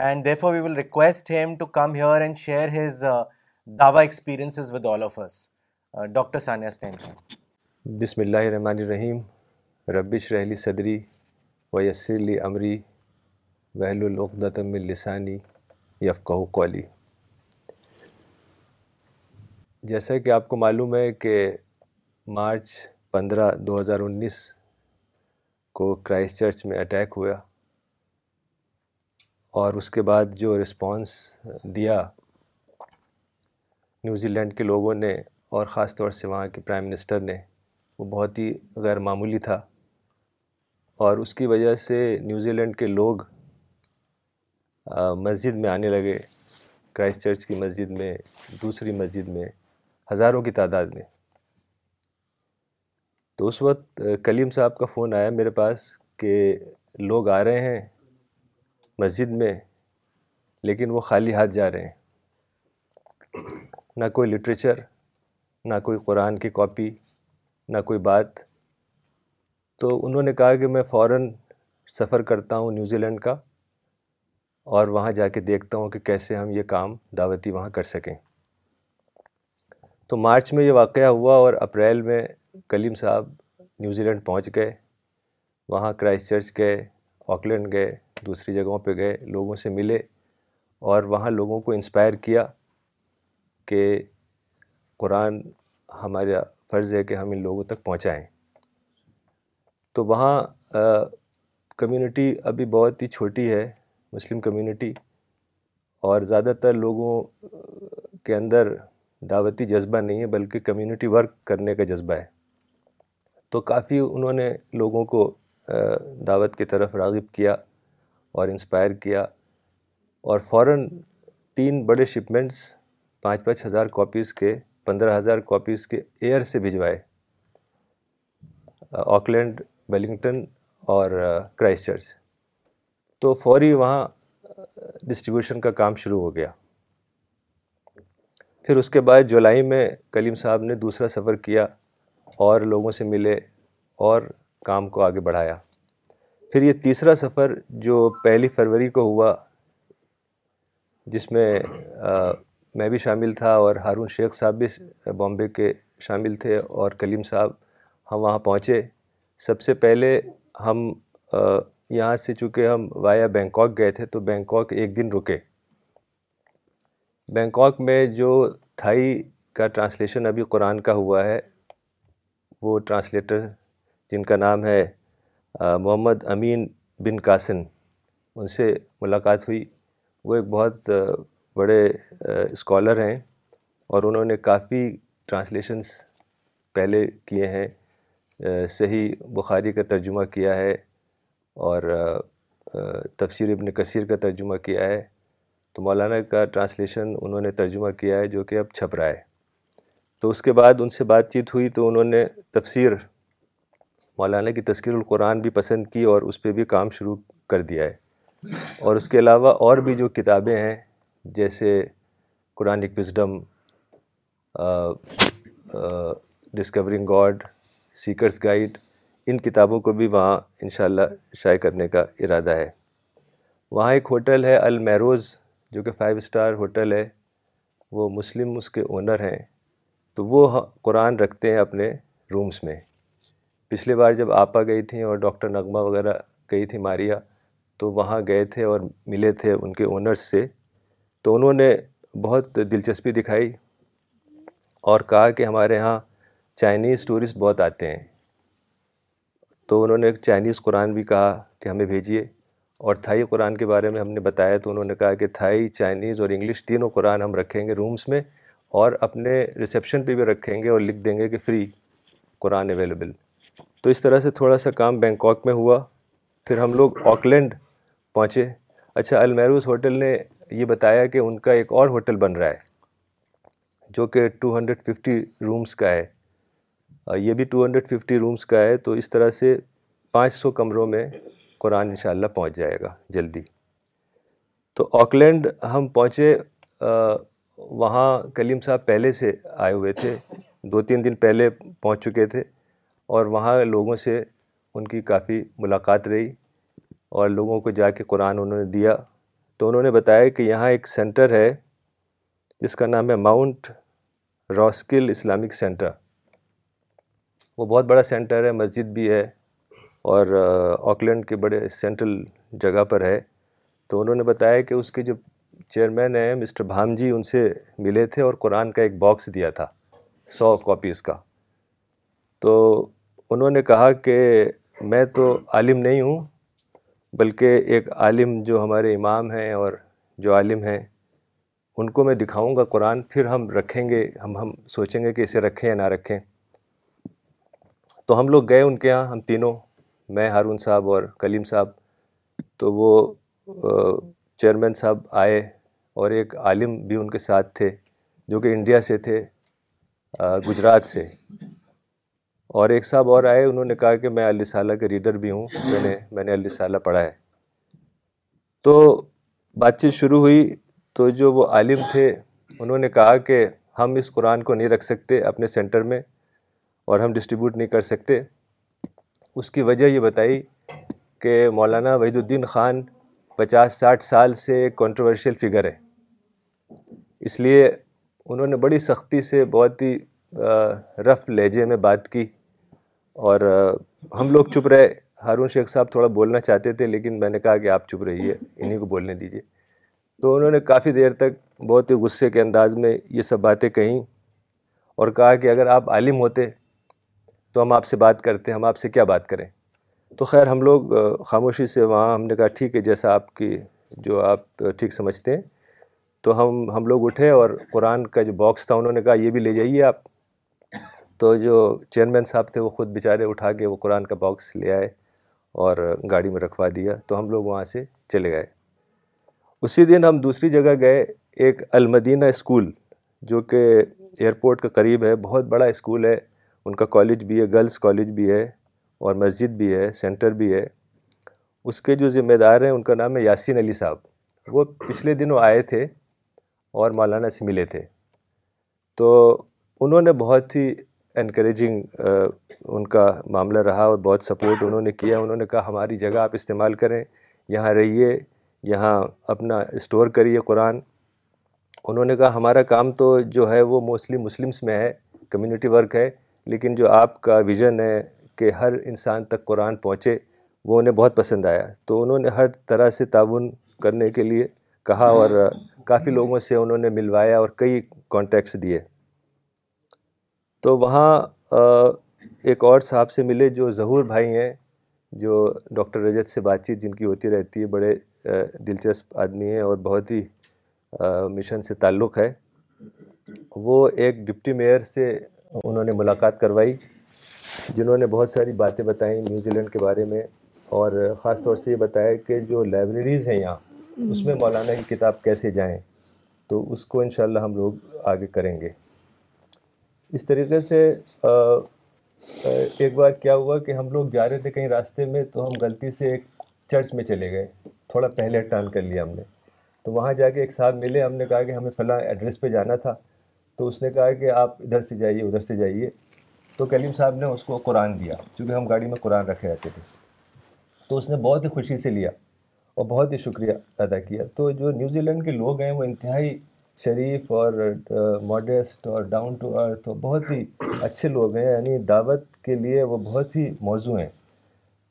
and therefore we'll request him to come here and share his داوا داواسپریئنس with all of us doctor Sania اسٹین خان بسم اللہ الرحمن الرحیم ربش رحلی صدری و یسی عمری وحل الوق السانی یفقہ قولی جیسا کہ آپ کو معلوم ہے کہ مارچ پندرہ دو ہزار انیس کو کرائسٹ چرچ میں اٹیک ہوا اور اس کے بعد جو رسپانس دیا نیوزی لینڈ کے لوگوں نے اور خاص طور سے وہاں کے پرائم منسٹر نے وہ بہت ہی غیر معمولی تھا اور اس کی وجہ سے نیوزی لینڈ کے لوگ مسجد میں آنے لگے کرائس چرچ کی مسجد میں دوسری مسجد میں ہزاروں کی تعداد میں تو اس وقت کلیم صاحب کا فون آیا میرے پاس کہ لوگ آ رہے ہیں مسجد میں لیکن وہ خالی ہاتھ جا رہے ہیں نہ کوئی لٹریچر نہ کوئی قرآن کی کاپی نہ کوئی بات تو انہوں نے کہا کہ میں فوراً سفر کرتا ہوں نیوزی لینڈ کا اور وہاں جا کے دیکھتا ہوں کہ کیسے ہم یہ کام دعوتی وہاں کر سکیں تو مارچ میں یہ واقعہ ہوا اور اپریل میں کلیم صاحب نیوزی لینڈ پہنچ گئے وہاں کرائس چرچ گئے آکلینڈ گئے دوسری جگہوں پہ گئے لوگوں سے ملے اور وہاں لوگوں کو انسپائر کیا کہ قرآن ہمارا فرض ہے کہ ہم ان لوگوں تک پہنچائیں تو وہاں کمیونٹی ابھی بہت ہی چھوٹی ہے مسلم کمیونٹی اور زیادہ تر لوگوں کے اندر دعوتی جذبہ نہیں ہے بلکہ کمیونٹی ورک کرنے کا جذبہ ہے تو کافی انہوں نے لوگوں کو دعوت کی طرف راغب کیا اور انسپائر کیا اور فوراً تین بڑے شپمنٹس پانچ پانچ ہزار کاپیز کے پندرہ ہزار کاپیز کے ایئر سے بھجوائے آکلینڈ ویلنگٹن اور کرائسٹ چرچ تو فوری وہاں ڈسٹریبیوشن کا کام شروع ہو گیا پھر اس کے بعد جولائی میں کلیم صاحب نے دوسرا سفر کیا اور لوگوں سے ملے اور کام کو آگے بڑھایا پھر یہ تیسرا سفر جو پہلی فروری کو ہوا جس میں میں بھی شامل تھا اور ہارون شیخ صاحب بھی بامبے کے شامل تھے اور کلیم صاحب ہم وہاں پہنچے سب سے پہلے ہم یہاں سے چونکہ ہم وایا بینکاک گئے تھے تو بینکاک ایک دن رکے بینکاک میں جو تھائی کا ٹرانسلیشن ابھی قرآن کا ہوا ہے وہ ٹرانسلیٹر جن کا نام ہے محمد امین بن قاسن ان سے ملاقات ہوئی وہ ایک بہت بڑے اسکالر ہیں اور انہوں نے کافی ٹرانسلیشنس پہلے کیے ہیں صحیح بخاری کا ترجمہ کیا ہے اور تفسیر ابن کثیر کا ترجمہ کیا ہے تو مولانا کا ٹرانسلیشن انہوں نے ترجمہ کیا ہے جو کہ اب چھپ رہا ہے تو اس کے بعد ان سے بات چیت ہوئی تو انہوں نے تفسیر مولانا کی تذکیر القرآن بھی پسند کی اور اس پہ بھی کام شروع کر دیا ہے اور اس کے علاوہ اور بھی جو کتابیں ہیں جیسے Quranic wisdom discovering God seekers guide ان کتابوں کو بھی وہاں انشاءاللہ شائع کرنے کا ارادہ ہے وہاں ایک ہوٹل ہے المیروز جو کہ فائیو اسٹار ہوٹل ہے وہ مسلم اس کے اونر ہیں تو وہ قرآن رکھتے ہیں اپنے رومز میں پچھلی بار جب آپا گئی تھیں اور ڈاکٹر نغمہ وغیرہ گئی تھی ماریا تو وہاں گئے تھے اور ملے تھے ان کے اونرز سے تو انہوں نے بہت دلچسپی دکھائی اور کہا کہ ہمارے ہاں چائنیز ٹورسٹ بہت آتے ہیں تو انہوں نے ایک چائنیز قرآن بھی کہا کہ ہمیں بھیجیے اور تھائی قرآن کے بارے میں ہم نے بتایا تو انہوں نے کہا کہ تھائی چائنیز اور انگلش تینوں قرآن ہم رکھیں گے رومس میں اور اپنے ریسیپشن پہ بھی رکھیں گے اور لکھ دیں گے کہ فری قرآن اویلیبل تو اس طرح سے تھوڑا سا کام بینکاک میں ہوا پھر ہم لوگ آکلینڈ پہنچے اچھا المیروز ہوٹل نے یہ بتایا کہ ان کا ایک اور ہوٹل بن رہا ہے جو کہ ٹو ہنڈریڈ ففٹی رومس کا ہے یہ بھی ٹو ہنڈریڈ ففٹی رومس کا ہے تو اس طرح سے پانچ سو کمروں میں قرآن انشاءاللہ پہنچ جائے گا جلدی تو آکلینڈ ہم پہنچے وہاں کلیم صاحب پہلے سے آئے ہوئے تھے دو تین دن پہلے پہنچ چکے تھے اور وہاں لوگوں سے ان کی کافی ملاقات رہی اور لوگوں کو جا کے قرآن انہوں نے دیا تو انہوں نے بتایا کہ یہاں ایک سینٹر ہے جس کا نام ہے ماؤنٹ راسکل اسلامک سینٹر وہ بہت بڑا سینٹر ہے مسجد بھی ہے اور آکلینڈ کے بڑے سینٹرل جگہ پر ہے تو انہوں نے بتایا کہ اس کے جو چیئرمین ہیں مسٹر بھام جی ان سے ملے تھے اور قرآن کا ایک باکس دیا تھا سو کاپیز کا تو انہوں نے کہا کہ میں تو عالم نہیں ہوں بلکہ ایک عالم جو ہمارے امام ہیں اور جو عالم ہیں ان کو میں دکھاؤں گا قرآن پھر ہم رکھیں گے ہم ہم سوچیں گے کہ اسے رکھیں یا نہ رکھیں تو ہم لوگ گئے ان کے ہاں ہم تینوں میں ہارون صاحب اور کلیم صاحب تو وہ چیئرمین صاحب آئے اور ایک عالم بھی ان کے ساتھ تھے جو کہ انڈیا سے تھے گجرات سے اور ایک صاحب اور آئے انہوں نے کہا کہ میں علی صالح کے ریڈر بھی ہوں میں نے میں نے علی صالح پڑھا ہے تو بات چیت شروع ہوئی تو جو وہ عالم تھے انہوں نے کہا کہ ہم اس قرآن کو نہیں رکھ سکتے اپنے سینٹر میں اور ہم ڈسٹریبیوٹ نہیں کر سکتے اس کی وجہ یہ بتائی کہ مولانا وحید الدین خان پچاس ساٹھ سال سے ایک فگر ہے اس لیے انہوں نے بڑی سختی سے بہت ہی رف لہجے میں بات کی اور ہم لوگ چپ رہے ہارون شیخ صاحب تھوڑا بولنا چاہتے تھے لیکن میں نے کہا کہ آپ چپ رہیے انہیں کو بولنے دیجیے تو انہوں نے کافی دیر تک بہت ہی غصے کے انداز میں یہ سب باتیں کہیں اور کہا کہ اگر آپ عالم ہوتے تو ہم آپ سے بات کرتے ہیں ہم آپ سے کیا بات کریں تو خیر ہم لوگ خاموشی سے وہاں ہم نے کہا ٹھیک ہے جیسا آپ کی جو آپ ٹھیک سمجھتے ہیں تو ہم ہم لوگ اٹھے اور قرآن کا جو باکس تھا انہوں نے کہا یہ بھی لے جائیے آپ تو جو چیئرمین صاحب تھے وہ خود بیچارے اٹھا کے وہ قرآن کا باکس لے آئے اور گاڑی میں رکھوا دیا تو ہم لوگ وہاں سے چلے گئے اسی دن ہم دوسری جگہ گئے ایک المدینہ اسکول جو کہ ایئرپورٹ کے قریب ہے بہت بڑا اسکول ہے ان کا کالج بھی ہے گرلز کالج بھی ہے اور مسجد بھی ہے سینٹر بھی ہے اس کے جو ذمہ دار ہیں ان کا نام ہے یاسین علی صاحب وہ پچھلے دنوں آئے تھے اور مولانا سے ملے تھے تو انہوں نے بہت ہی انکریجنگ ان کا معاملہ رہا اور بہت سپورٹ انہوں نے کیا انہوں نے کہا ہماری جگہ آپ استعمال کریں یہاں رہیے یہاں اپنا اسٹور کریے قرآن انہوں نے کہا ہمارا کام تو جو ہے وہ موسٹلی مسلمس میں ہے کمیونٹی ورک ہے لیکن جو آپ کا ویژن ہے کہ ہر انسان تک قرآن پہنچے وہ انہیں بہت پسند آیا تو انہوں نے ہر طرح سے تعاون کرنے کے لیے کہا اور کافی لوگوں سے انہوں نے ملوایا اور کئی کانٹیکٹس دیے تو وہاں ایک اور صاحب سے ملے جو ظہور بھائی ہیں جو ڈاکٹر رجت سے بات چیت جن کی ہوتی رہتی ہے بڑے دلچسپ آدمی ہیں اور بہت ہی مشن سے تعلق ہے وہ ایک ڈپٹی میئر سے انہوں نے ملاقات کروائی جنہوں نے بہت ساری باتیں بتائیں نیوزی لینڈ کے بارے میں اور خاص طور سے یہ بتایا کہ جو لائبریریز ہیں یہاں اس میں مولانا کی کتاب کیسے جائیں تو اس کو انشاءاللہ ہم لوگ آگے کریں گے اس طریقے سے ایک بار کیا ہوا کہ ہم لوگ جا رہے تھے کہیں راستے میں تو ہم غلطی سے ایک چرچ میں چلے گئے تھوڑا پہلے ٹرن کر لیا ہم نے تو وہاں جا کے ایک صاحب ملے ہم نے کہا کہ ہمیں فلاں ایڈریس پہ جانا تھا تو اس نے کہا کہ آپ ادھر سے جائیے ادھر سے جائیے تو کلیم صاحب نے اس کو قرآن دیا چونکہ ہم گاڑی میں قرآن رکھے رہتے تھے تو اس نے بہت ہی خوشی سے لیا اور بہت ہی شکریہ ادا کیا تو جو نیوزی لینڈ کے لوگ ہیں وہ انتہائی شریف اور ماڈیسٹ اور ڈاؤن ٹو ارتھ اور بہت ہی اچھے لوگ ہیں یعنی دعوت کے لیے وہ بہت ہی موضوع ہیں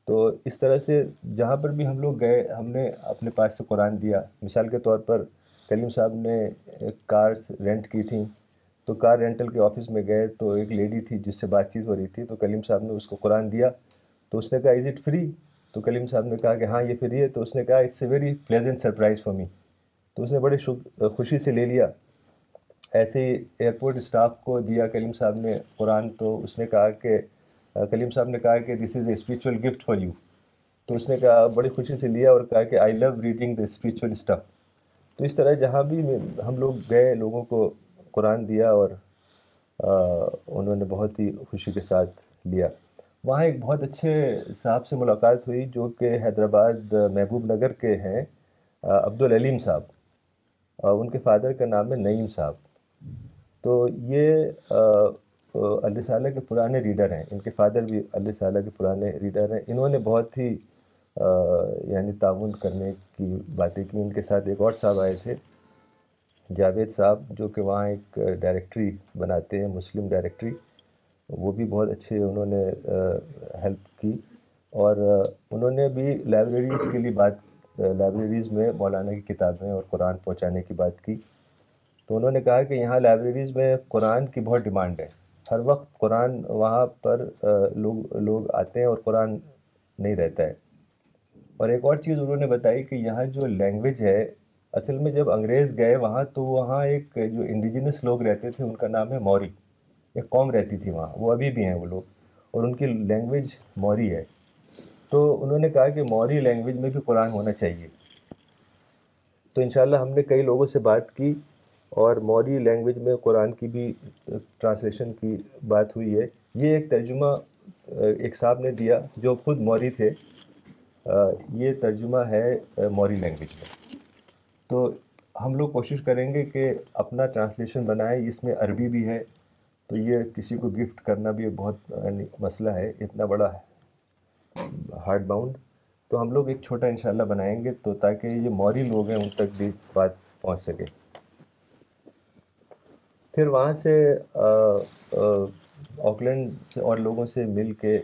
تو اس طرح سے جہاں پر بھی ہم لوگ گئے ہم نے اپنے پاس سے قرآن دیا مثال کے طور پر کلیم صاحب نے کارس رینٹ کی تھیں تو کار رینٹل کے آفس میں گئے تو ایک لیڈی تھی جس سے بات چیت ہو رہی تھی تو کلیم صاحب نے اس کو قرآن دیا تو اس نے کہا از اٹ فری تو کلیم صاحب نے کہا کہ ہاں یہ فری ہے تو اس نے کہا it's a very pleasant surprise for me تو اس نے بڑے خوشی سے لے لیا ایسے ہی ایئرپورٹ اسٹاف کو دیا کلیم صاحب نے قرآن تو اس نے کہا کہ کلیم صاحب نے کہا کہ this is a spiritual gift for you تو اس نے کہا بڑی خوشی سے لیا اور کہا کہ I love reading the spiritual stuff تو اس طرح جہاں بھی ہم لوگ گئے لوگوں کو قرآن دیا اور انہوں نے بہت ہی خوشی کے ساتھ لیا وہاں ایک بہت اچھے صاحب سے ملاقات ہوئی جو کہ حیدرآباد محبوب نگر کے ہیں عبدالعلیم صاحب ان کے فادر کا نام ہے نعیم صاحب تو یہ اللہ صالح کے پرانے ریڈر ہیں ان کے فادر بھی اللہ صالح کے پرانے ریڈر ہیں انہوں نے بہت ہی یعنی تعاون کرنے کی باتیں کی ان کے ساتھ ایک اور صاحب آئے تھے جاوید صاحب جو کہ وہاں ایک ڈائریکٹری بناتے ہیں مسلم ڈائریکٹری وہ بھی بہت اچھے انہوں نے ہیلپ کی اور انہوں نے بھی لائبریریز کے لیے بات لائبریریز میں مولانا کی کتابیں اور قرآن پہنچانے کی بات کی تو انہوں نے کہا کہ یہاں لائبریریز میں قرآن کی بہت ڈیمانڈ ہے ہر وقت قرآن وہاں پر لوگ لوگ آتے ہیں اور قرآن نہیں رہتا ہے اور ایک اور چیز انہوں نے بتائی کہ یہاں جو لینگویج ہے اصل میں جب انگریز گئے وہاں تو وہاں ایک جو انڈیجنس لوگ رہتے تھے ان کا نام ہے موری ایک قوم رہتی تھی وہاں وہ ابھی بھی ہیں وہ لوگ اور ان کی لینگویج موری ہے تو انہوں نے کہا کہ موری لینگویج میں بھی قرآن ہونا چاہیے تو انشاءاللہ ہم نے کئی لوگوں سے بات کی اور موری لینگویج میں قرآن کی بھی ٹرانسلیشن کی بات ہوئی ہے یہ ایک ترجمہ ایک صاحب نے دیا جو خود موری تھے یہ ترجمہ ہے موری لینگویج میں تو ہم لوگ کوشش کریں گے کہ اپنا ٹرانسلیشن بنائیں اس میں عربی بھی ہے تو یہ کسی کو گفٹ کرنا بھی بہت یعنی مسئلہ ہے اتنا بڑا ہے ہارڈ باؤنڈ تو ہم لوگ ایک چھوٹا انشاءاللہ بنائیں گے تو تاکہ یہ موری لوگ ہیں ان تک بھی بات پہنچ سکے پھر وہاں سے آکلینڈ سے اور لوگوں سے مل کے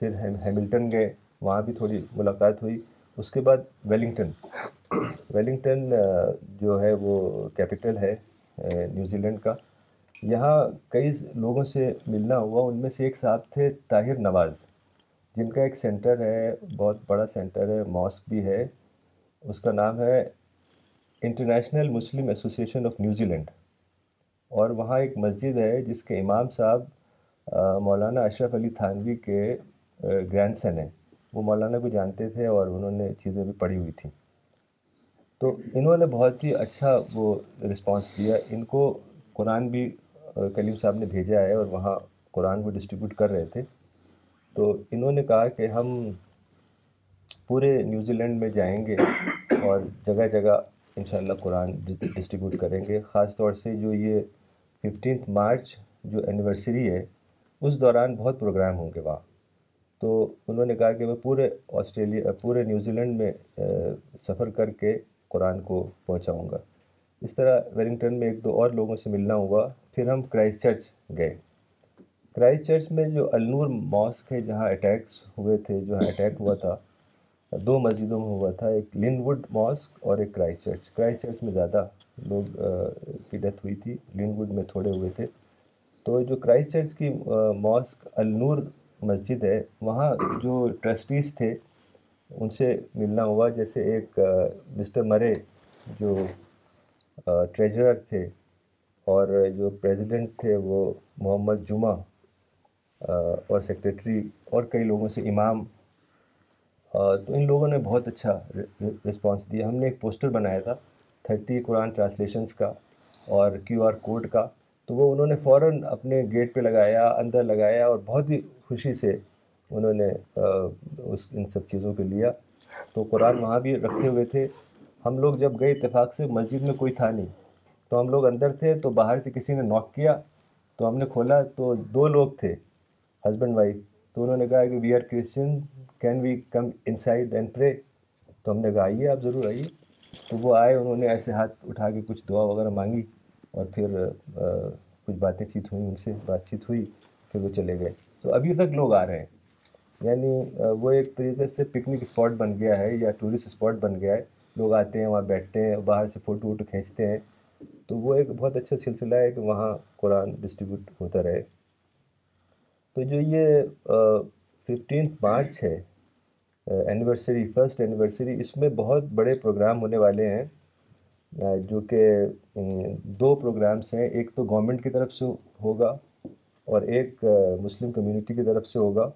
پھر ہیملٹن گئے وہاں بھی تھوڑی ملاقات ہوئی اس کے بعد ویلنگٹن ویلنگٹن جو ہے وہ کیپٹل ہے نیوزی لینڈ کا یہاں کئی لوگوں سے ملنا ہوا ان میں سے ایک صاحب تھے طاہر نواز جن کا ایک سینٹر ہے بہت بڑا سینٹر ہے ماسک بھی ہے اس کا نام ہے international Muslim association of New Zealand اور وہاں ایک مسجد ہے جس کے امام صاحب مولانا اشرف علی تھانوی کے گرینڈ سن ہیں وہ مولانا کو جانتے تھے اور انہوں نے چیزیں بھی پڑھی ہوئی تھیں تو انہوں نے بہت ہی اچھا وہ رسپانس دیا ان کو قرآن بھی کلیم صاحب نے بھیجا ہے اور وہاں قرآن وہ ڈسٹریبیوٹ کر رہے تھے تو انہوں نے کہا کہ ہم پورے نیوزی لینڈ میں جائیں گے اور جگہ جگہ ان شاء اللہ قرآن ڈسٹریبیوٹ کریں گے خاص طور سے جو یہ ففٹینتھ مارچ جو اینیورسری ہے اس دوران بہت پروگرام ہوں گے وہاں تو انہوں نے کہا کہ وہ پورے آسٹریلیا پورے نیوزی لینڈ میں سفر کر کے قرآن کو پہنچاؤں گا اس طرح ویلنگٹن میں ایک دو اور لوگوں سے ملنا ہوا پھر ہم کرائس چرچ گئے کرائسٹ چرچ میں جو النور ماسک ہے جہاں اٹیکس ہوئے تھے جہاں اٹیک ہوا تھا دو مسجدوں میں ہوا تھا ایک لن وڈ ماسک اور ایک کرائسٹ چرچ کرائسٹ چرچ میں زیادہ لوگ کی ڈیتھ ہوئی تھی لن وڈ میں تھوڑے ہوئے تھے تو جو کرائس چرچ کی ماسک النور مسجد ہے وہاں جو ٹرسٹیز تھے ان سے ملنا ہوا جیسے ایک مسٹر مرے جو ٹریجرر تھے اور جو پریزیڈنٹ تھے وہ محمد جمعہ اور سیکرٹری اور کئی لوگوں سے امام تو ان لوگوں نے بہت اچھا رسپانس دیا ہم نے ایک پوسٹر بنایا تھا تھرٹی قرآن ٹرانسلیشنس کا اور کیو آر کوڈ کا تو وہ انہوں نے فوراً اپنے گیٹ پہ لگایا اندر لگایا اور بہت ہی خوشی سے انہوں نے اس ان سب چیزوں کو لیا تو قرآن وہاں بھی رکھے ہوئے تھے ہم لوگ جب گئے اتفاق سے مسجد میں کوئی تھا نہیں تو ہم لوگ اندر تھے تو باہر سے کسی نے نوک کیا تو ہم نے کھولا تو دو لوگ تھے ہسبینڈ وائف تو انہوں نے کہا کہ we are Christian can we come inside and pray تو ہم نے کہا آئیے آپ ضرور آئیے تو وہ آئے انہوں نے ایسے ہاتھ اٹھا کے کچھ دعا وغیرہ مانگی اور پھر کچھ باتیں چیت ہوئیں ان سے بات چیت ہوئی پھر وہ چلے گئے تو ابھی تک لوگ آ رہے ہیں یعنی وہ ایک طریقے سے پکنک اسپاٹ بن گیا ہے یا ٹورسٹ اسپاٹ بن گیا ہے لوگ آتے ہیں وہاں بیٹھتے ہیں باہر سے فوٹو ووٹو کھینچتے ہیں تو وہ ایک بہت اچھا سلسلہ ہے کہ وہاں قرآن ڈسٹریبیوٹ ہوتا رہے تو جو یہ ففٹینتھ مارچ ہے اینیورسری فسٹ اینیورسری اس میں بہت بڑے پروگرام ہونے والے ہیں جو کہ دو پروگرامس ہیں ایک تو گورنمنٹ کی طرف سے ہوگا اور ایک مسلم کمیونٹی کی طرف سے ہوگا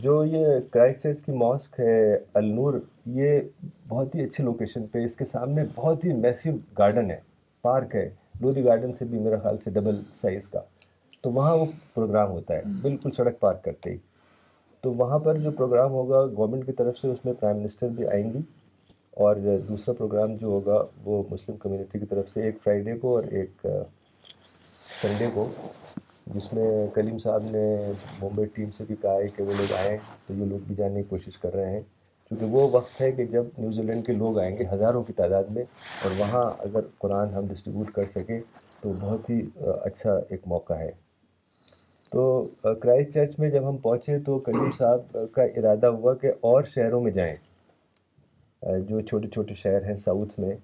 جو یہ کرائسٹ چرچ کی ماسک ہے النور یہ بہت ہی اچھی لوکیشن پہ اس کے سامنے بہت ہی میسیو گارڈن ہے پارک ہے لودھی گارڈن سے بھی میرا خیال سے ڈبل سائز کا تو وہاں وہ پروگرام ہوتا ہے بالکل سڑک پارک کرتے ہی تو وہاں پر جو پروگرام ہوگا گورنمنٹ کی طرف سے اس میں پرائم منسٹر بھی آئیں گی اور دوسرا پروگرام جو ہوگا وہ مسلم کمیونٹی کی طرف سے ایک فرائیڈے کو اور ایک سنڈے کو جس میں کلیم صاحب نے ممبئی ٹیم سے بھی کہا ہے کہ وہ لوگ آئیں تو یہ لوگ بھی جانے کی کوشش کر رہے ہیں کیونکہ وہ وقت ہے کہ جب نیوزی لینڈ کے لوگ آئیں گے ہزاروں کی تعداد میں اور وہاں اگر قرآن ہم ڈسٹریبیوٹ کر سکیں تو بہت ہی اچھا ایک موقع ہے تو کرائسٹ چرچ میں جب ہم پہنچے تو کلیم صاحب کا ارادہ ہوا کہ اور شہروں میں جائیں جو چھوٹے چھوٹے شہر ہیں ساؤتھ میں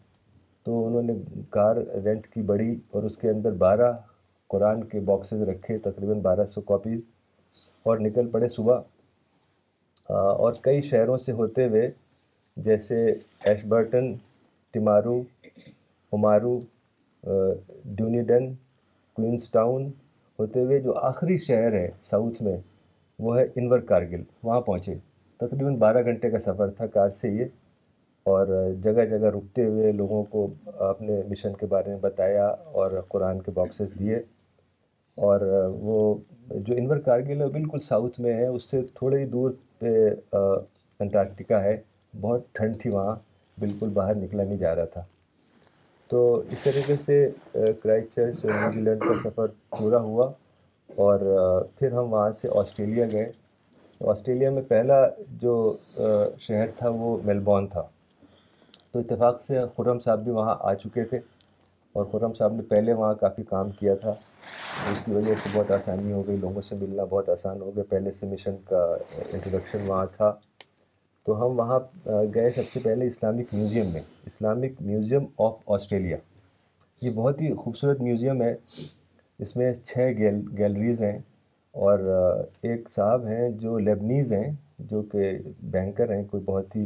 تو انہوں نے کار رینٹ کی بڑی اور اس کے اندر بارہ قرآن کے باکسز رکھے تقریباً بارہ سو کاپیز اور نکل پڑے صبح اور کئی شہروں سے ہوتے ہوئے جیسے Ashburton Timaru Oamaru Dunedin Queenstown ہوتے ہوئے جو آخری شہر ہے ساؤتھ میں وہ ہے انور کارگل وہاں پہنچے تقریباً بارہ گھنٹے کا سفر تھا کار سے یہ اور جگہ جگہ رکتے ہوئے لوگوں کو اپنے مشن کے بارے میں بتایا اور قرآن کے باکسز دیے اور وہ جو انور کارگل ہے بالکل ساؤتھ میں ہے اس سے تھوڑے ہی دور پہ انٹارکٹیکا ہے بہت ٹھنڈ تھی وہاں بالکل باہر نکلا نہیں جا رہا تھا تو اس طریقے سے کرائسٹ چرچ نیوزی لینڈ کا سفر پورا ہوا اور پھر ہم وہاں سے آسٹریلیا گئے آسٹریلیا میں پہلا جو شہر تھا وہ میلبورن تھا تو اتفاق سے خرم صاحب بھی وہاں آ چکے تھے اور خرم صاحب نے پہلے وہاں کافی کام کیا تھا اس کی وجہ سے بہت آسانی ہو گئی لوگوں سے ملنا بہت آسان ہو گیا پہلے سے مشن کا انٹروڈکشن وہاں تھا تو ہم وہاں گئے سب سے پہلے اسلامک میوزیم میں اسلامک میوزیم آف آسٹریلیا یہ بہت ہی خوبصورت میوزیم ہے اس میں چھ گیل گیلریز ہیں اور ایک صاحب ہیں جو لیبنیز ہیں جو کہ بینکر ہیں کوئی بہت ہی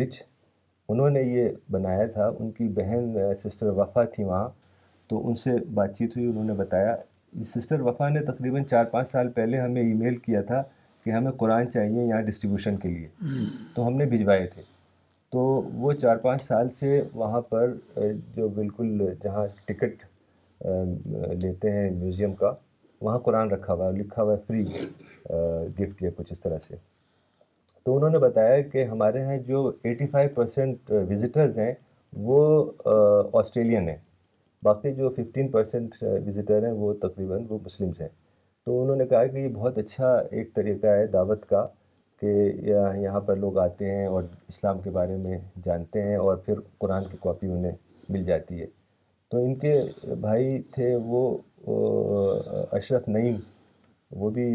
رچ انہوں نے یہ بنایا تھا ان کی بہن سسٹر وفا تھی وہاں تو ان سے بات چیت ہوئی انہوں نے بتایا سسٹر وفا نے تقریباً چار پانچ سال پہلے ہمیں ای میل کیا تھا کہ ہمیں قرآن چاہیے یہاں ڈسٹریبیوشن کے لیے تو ہم نے بھجوائے تھے تو وہ چار پانچ سال سے وہاں پر جو بالکل جہاں ٹکٹ لیتے ہیں میوزیم کا وہاں قرآن رکھا ہوا لکھا ہوا ہے فری گفٹ یا کچھ اس طرح سے تو انہوں نے بتایا کہ ہمارے یہاں جو ایٹی فائیو پرسینٹ وزٹرز ہیں وہ آسٹریلین ہیں باقی جو ففٹین پرسینٹ وزٹر ہیں وہ تقریباً وہ مسلمس ہیں تو انہوں نے کہا کہ یہ بہت اچھا ایک طریقہ ہے دعوت کا کہ یہاں پر لوگ آتے ہیں اور اسلام کے بارے میں جانتے ہیں اور پھر قرآن کی کاپی انہیں مل جاتی ہے تو ان کے بھائی تھے وہ اشرف نعیم وہ بھی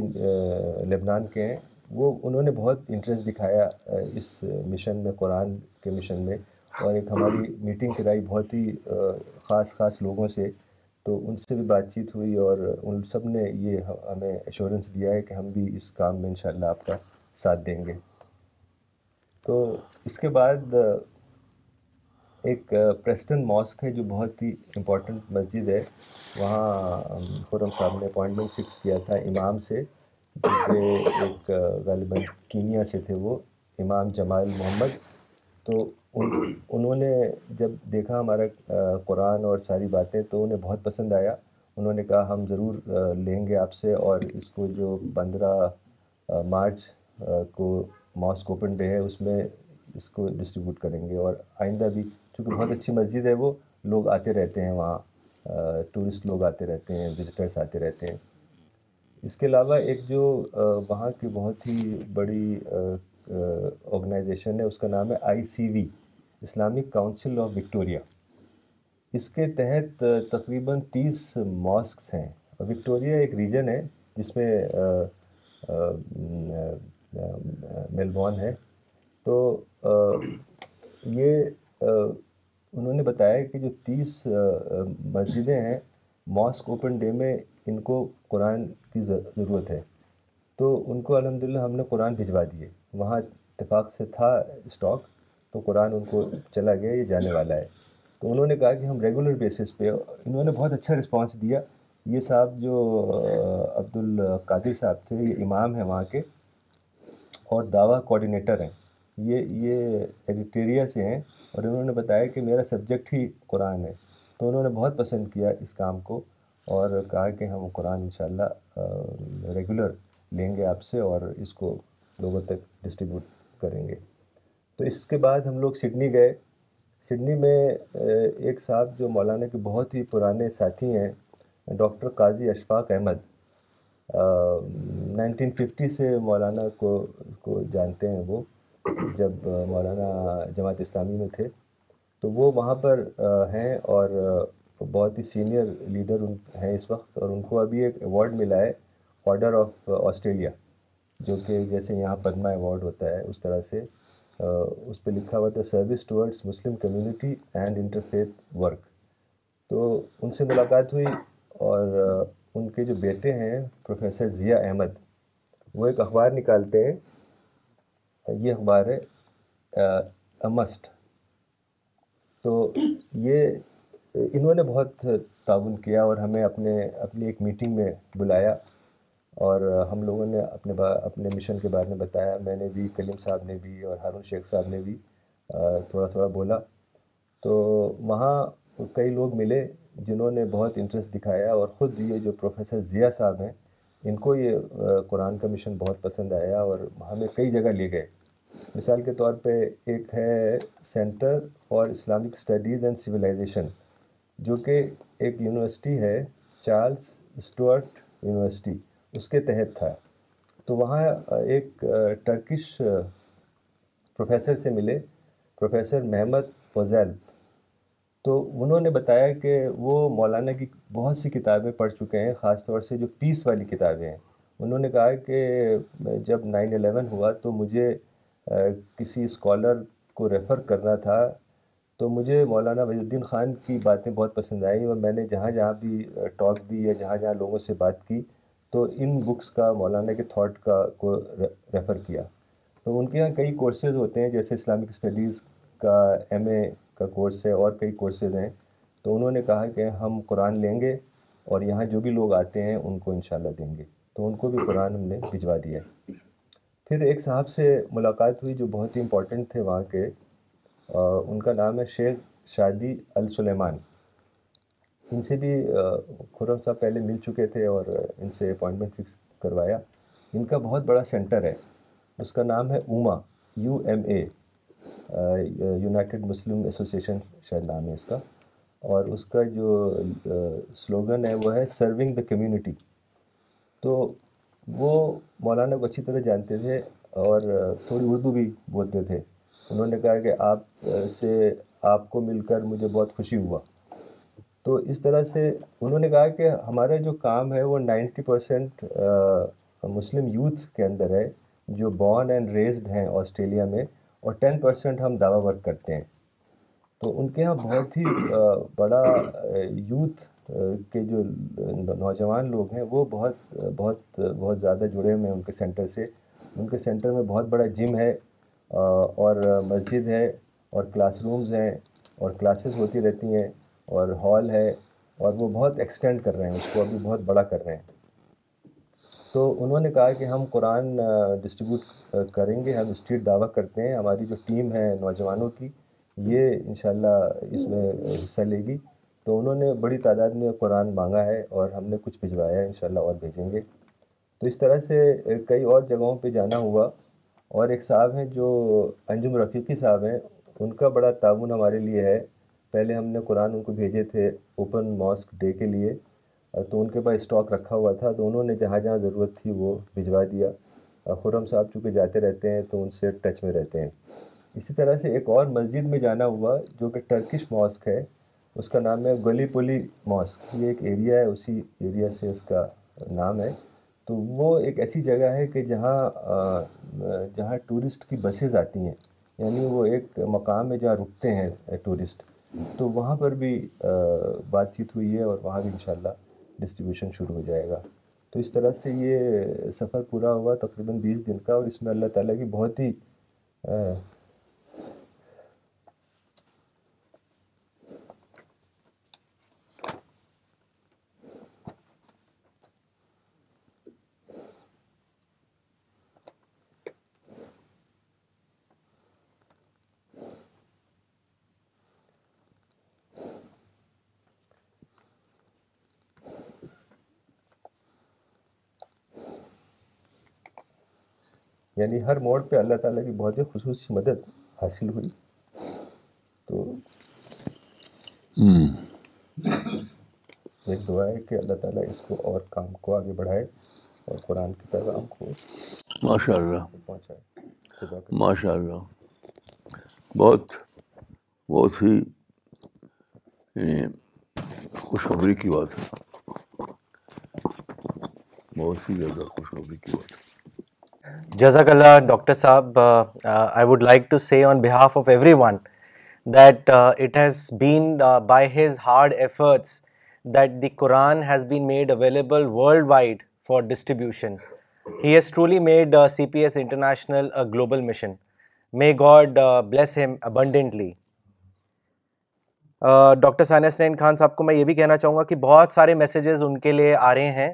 لبنان کے ہیں وہ انہوں نے بہت انٹرسٹ دکھایا اس مشن میں قرآن کے مشن میں اور ایک ہماری میٹنگ کرائی بہت ہی خاص خاص لوگوں سے تو ان سے بھی بات چیت ہوئی اور ان سب نے یہ ہمیں ایشورنس دیا ہے کہ ہم بھی اس کام میں انشاءاللہ آپ کا ساتھ دیں گے تو اس کے بعد ایک پریسٹن ماسک ہے جو بہت ہی امپورٹنٹ مسجد ہے وہاں خورم صاحب نے اپوائنٹمنٹ فکس کیا تھا امام سے ایک غالباً کینیا سے تھے وہ امام جمال محمد تو انہوں نے جب دیکھا ہمارا قرآن اور ساری باتیں تو انہیں بہت پسند آیا انہوں نے کہا ہم ضرور لیں گے آپ سے اور اس کو جو پندرہ مارچ کو اوپن ڈے ہے اس میں اس کو ڈسٹریبیوٹ کریں گے اور آئندہ بھی چونکہ بہت اچھی مسجد ہے وہ لوگ آتے رہتے ہیں وہاں ٹورسٹ لوگ آتے رہتے ہیں وزٹرس آتے رہتے ہیں اس کے علاوہ ایک جو وہاں کی بہت ہی بڑی آرگنائزیشن ہے اس کا نام ہے I C V Islamic council of Victoria اس کے تحت تقریباً تیس ماسکس ہیں وکٹوریا ایک ریجن ہے جس میں میلبون ہے تو یہ انہوں نے بتایا کہ جو تیس مسجدیں ہیں ماسک اوپن ڈے میں ان کو قرآن کی ضرورت ہے تو ان کو الحمدللہ ہم نے قرآن بھجوا دیے وہاں اتفاق سے تھا اسٹاک تو قرآن ان کو چلا گیا یہ جانے والا ہے تو انہوں نے کہا کہ ہم ریگولر بیسس پہ انہوں نے بہت اچھا رسپانس دیا یہ صاحب جو عبد القادر صاحب تھے یہ امام ہیں وہاں کے اور دعویٰ کوآڈینیٹر ہیں یہ یہ ایڈیٹیریا سے ہیں اور انہوں نے بتایا کہ میرا سبجیکٹ ہی قرآن ہے تو انہوں نے بہت پسند کیا اس کام کو اور کہا کہ ہم قرآن انشاءاللہ ریگولر لیں گے آپ سے اور اس کو لوگوں تک ڈسٹریبیوٹ کریں گے تو اس کے بعد ہم لوگ سڈنی گئے سڈنی میں ایک صاحب جو مولانا کے بہت ہی پرانے ساتھی ہیں doctor Qazi Ashfaq Ahmad nineteen fifty سے مولانا کو جانتے ہیں وہ جب مولانا جماعت اسلامی میں تھے تو وہ وہاں پر ہیں اور بہت ہی سینئر لیڈر ہیں اس وقت اور ان کو ابھی ایک ایوارڈ ملا ہے آرڈر آف آسٹریلیا جو کہ جیسے یہاں پدما ایوارڈ ہوتا ہے اس طرح سے اس پہ لکھا ہوا تھا service towards Muslim community and interfaith work تو ان سے ملاقات ہوئی اور ان کے جو بیٹے ہیں پروفیسر ضیاء احمد وہ ایک اخبار نکالتے ہیں یہ اخبار ہے امسٹ تو یہ انہوں نے بہت تعاون کیا اور ہمیں اپنے اپنی ایک میٹنگ میں بلایا اور ہم لوگوں نے اپنے با اپنے مشن کے بارے میں بتایا میں نے بھی کلیم صاحب نے بھی اور ہارون شیخ صاحب نے بھی تھوڑا تھوڑا بولا تو وہاں کئی لوگ ملے جنہوں نے بہت انٹرسٹ دکھایا اور خود یہ جو پروفیسر ضیاء صاحب ہیں ان کو یہ قرآن کا مشن بہت پسند آیا اور ہمیں کئی جگہ لے گئے مثال کے طور پہ ایک ہے centre for Islamic studies and civilisation جو کہ ایک یونیورسٹی ہے چارلس اسٹورٹ یونیورسٹی اس کے تحت تھا تو وہاں ایک ٹرکش پروفیسر سے ملے پروفیسر محمد فضیل تو انہوں نے بتایا کہ وہ مولانا کی بہت سی کتابیں پڑھ چکے ہیں خاص طور سے جو پیس والی کتابیں ہیں انہوں نے کہا کہ جب نائن الیون ہوا تو مجھے کسی اسکالر کو ریفر کرنا تھا تو مجھے مولانا وحید الدین خان کی باتیں بہت پسند آئیں اور میں نے جہاں جہاں بھی ٹاک دی یا جہاں جہاں لوگوں سے بات کی تو ان بکس کا مولانا کے تھاٹ کا کو ریفر کیا تو ان کے یہاں کئی کورسز ہوتے ہیں جیسے اسلامک اسٹڈیز کا ایم اے کا کورس ہے اور کئی کورسز ہیں تو انہوں نے کہا کہ ہم قرآن لیں گے اور یہاں جو بھی لوگ آتے ہیں ان کو انشاءاللہ دیں گے تو ان کو بھی قرآن ہم نے بھجوا دیا پھر ایک صاحب سے ملاقات ہوئی جو بہت ہی امپورٹنٹ تھے وہاں کے ان کا نام ہے شیخ شادی السلیمان ان سے بھی خورم صاحب پہلے مل چکے تھے اور ان سے اپوائنٹمنٹ فکس کروایا ان کا بہت بڑا سینٹر ہے اس کا نام ہے UMA U M A united Muslim association شاید نام ہے اس کا اور اس کا جو سلوگن ہے وہ ہے سرونگ دا کمیونٹی تو وہ مولانا کو اچھی طرح جانتے تھے اور تھوڑی اردو بھی بولتے تھے انہوں نے کہا کہ آپ سے آپ کو مل کر مجھے بہت خوشی ہوا تو اس طرح سے انہوں نے کہا کہ ہمارا جو کام ہے وہ نائنٹی پرسینٹ مسلم یوتھ کے اندر ہے جو بورن اینڈ ریزڈ ہیں آسٹریلیا میں اور ٹین پرسینٹ ہم دعویٰ ورک کرتے ہیں تو ان کے یہاں بہت ہی بڑا یوتھ کے جو نوجوان لوگ ہیں وہ بہت بہت بہت زیادہ جڑے ہوئے ہیں ان کے سینٹر سے ان کے سینٹر میں بہت بڑا جم ہے اور مسجد ہے اور کلاس رومز ہیں اور کلاسز ہوتی رہتی ہیں اور ہال ہے اور وہ بہت ایکسٹینڈ کر رہے ہیں اس کو ابھی بہت بڑا کر رہے ہیں تو انہوں نے کہا کہ ہم قرآن ڈسٹریبیوٹ کریں گے ہم اسٹریٹ دعویٰ کرتے ہیں ہماری جو ٹیم ہے نوجوانوں کی یہ انشاءاللہ اس میں حصہ لے گی تو انہوں نے بڑی تعداد میں قرآن مانگا ہے اور ہم نے کچھ بھجوایا ہے انشاءاللہ اور بھیجیں گے تو اس طرح سے کئی اور جگہوں پہ جانا ہوا اور ایک صاحب ہیں جو انجم رفیقی صاحب ہیں ان کا بڑا تعاون ہمارے لیے ہے پہلے ہم نے قرآن ان کو بھیجے تھے اوپن ماسک ڈے کے لیے تو ان کے پاس اسٹاک رکھا ہوا تھا تو انہوں نے جہاں جہاں ضرورت تھی وہ بھجوا دیا خرم صاحب چونکہ جاتے رہتے ہیں تو ان سے ٹچ میں رہتے ہیں اسی طرح سے ایک اور مسجد میں جانا ہوا جو کہ ٹرکش ماسک ہے اس کا نام ہے گلی پولی ماسک یہ ایک ایریا ہے اسی ایریا سے اس کا نام ہے تو وہ ایک ایسی جگہ ہے کہ جہاں جہاں ٹورسٹ کی بسیز آتی ہیں یعنی وہ ایک مقام میں جہاں رکتے ہیں ٹورسٹ تو وہاں پر بھی بات چیت ہوئی ہے اور وہاں بھی انشاءاللہ ڈسٹریبیوشن شروع ہو جائے گا تو اس طرح سے یہ سفر پورا ہوا تقریباً بیس دن کا اور اس میں اللہ تعالیٰ کی بہت ہی یعنی ہر موڑ پہ اللہ تعالیٰ کی بہت ہی خصوصی مدد حاصل ہوئی تو ایک دعا ہے کہ اللہ تعالیٰ اس کو اور کام کو آگے بڑھائے اور قرآن کے پیغام کو ماشاء اللہ پہنچائے ماشاء اللہ بہت بہت ہی یعنی خوشخبری کی بات ہے بہت ہی زیادہ خوشخبری کی بات ہے جزاک اللہ ڈاکٹر صاحب international global mission may God Khan sahib کو میں یہ بھی کہنا چاہوں گا کہ بہت سارے میسیجز ان کے لیے آ رہے ہیں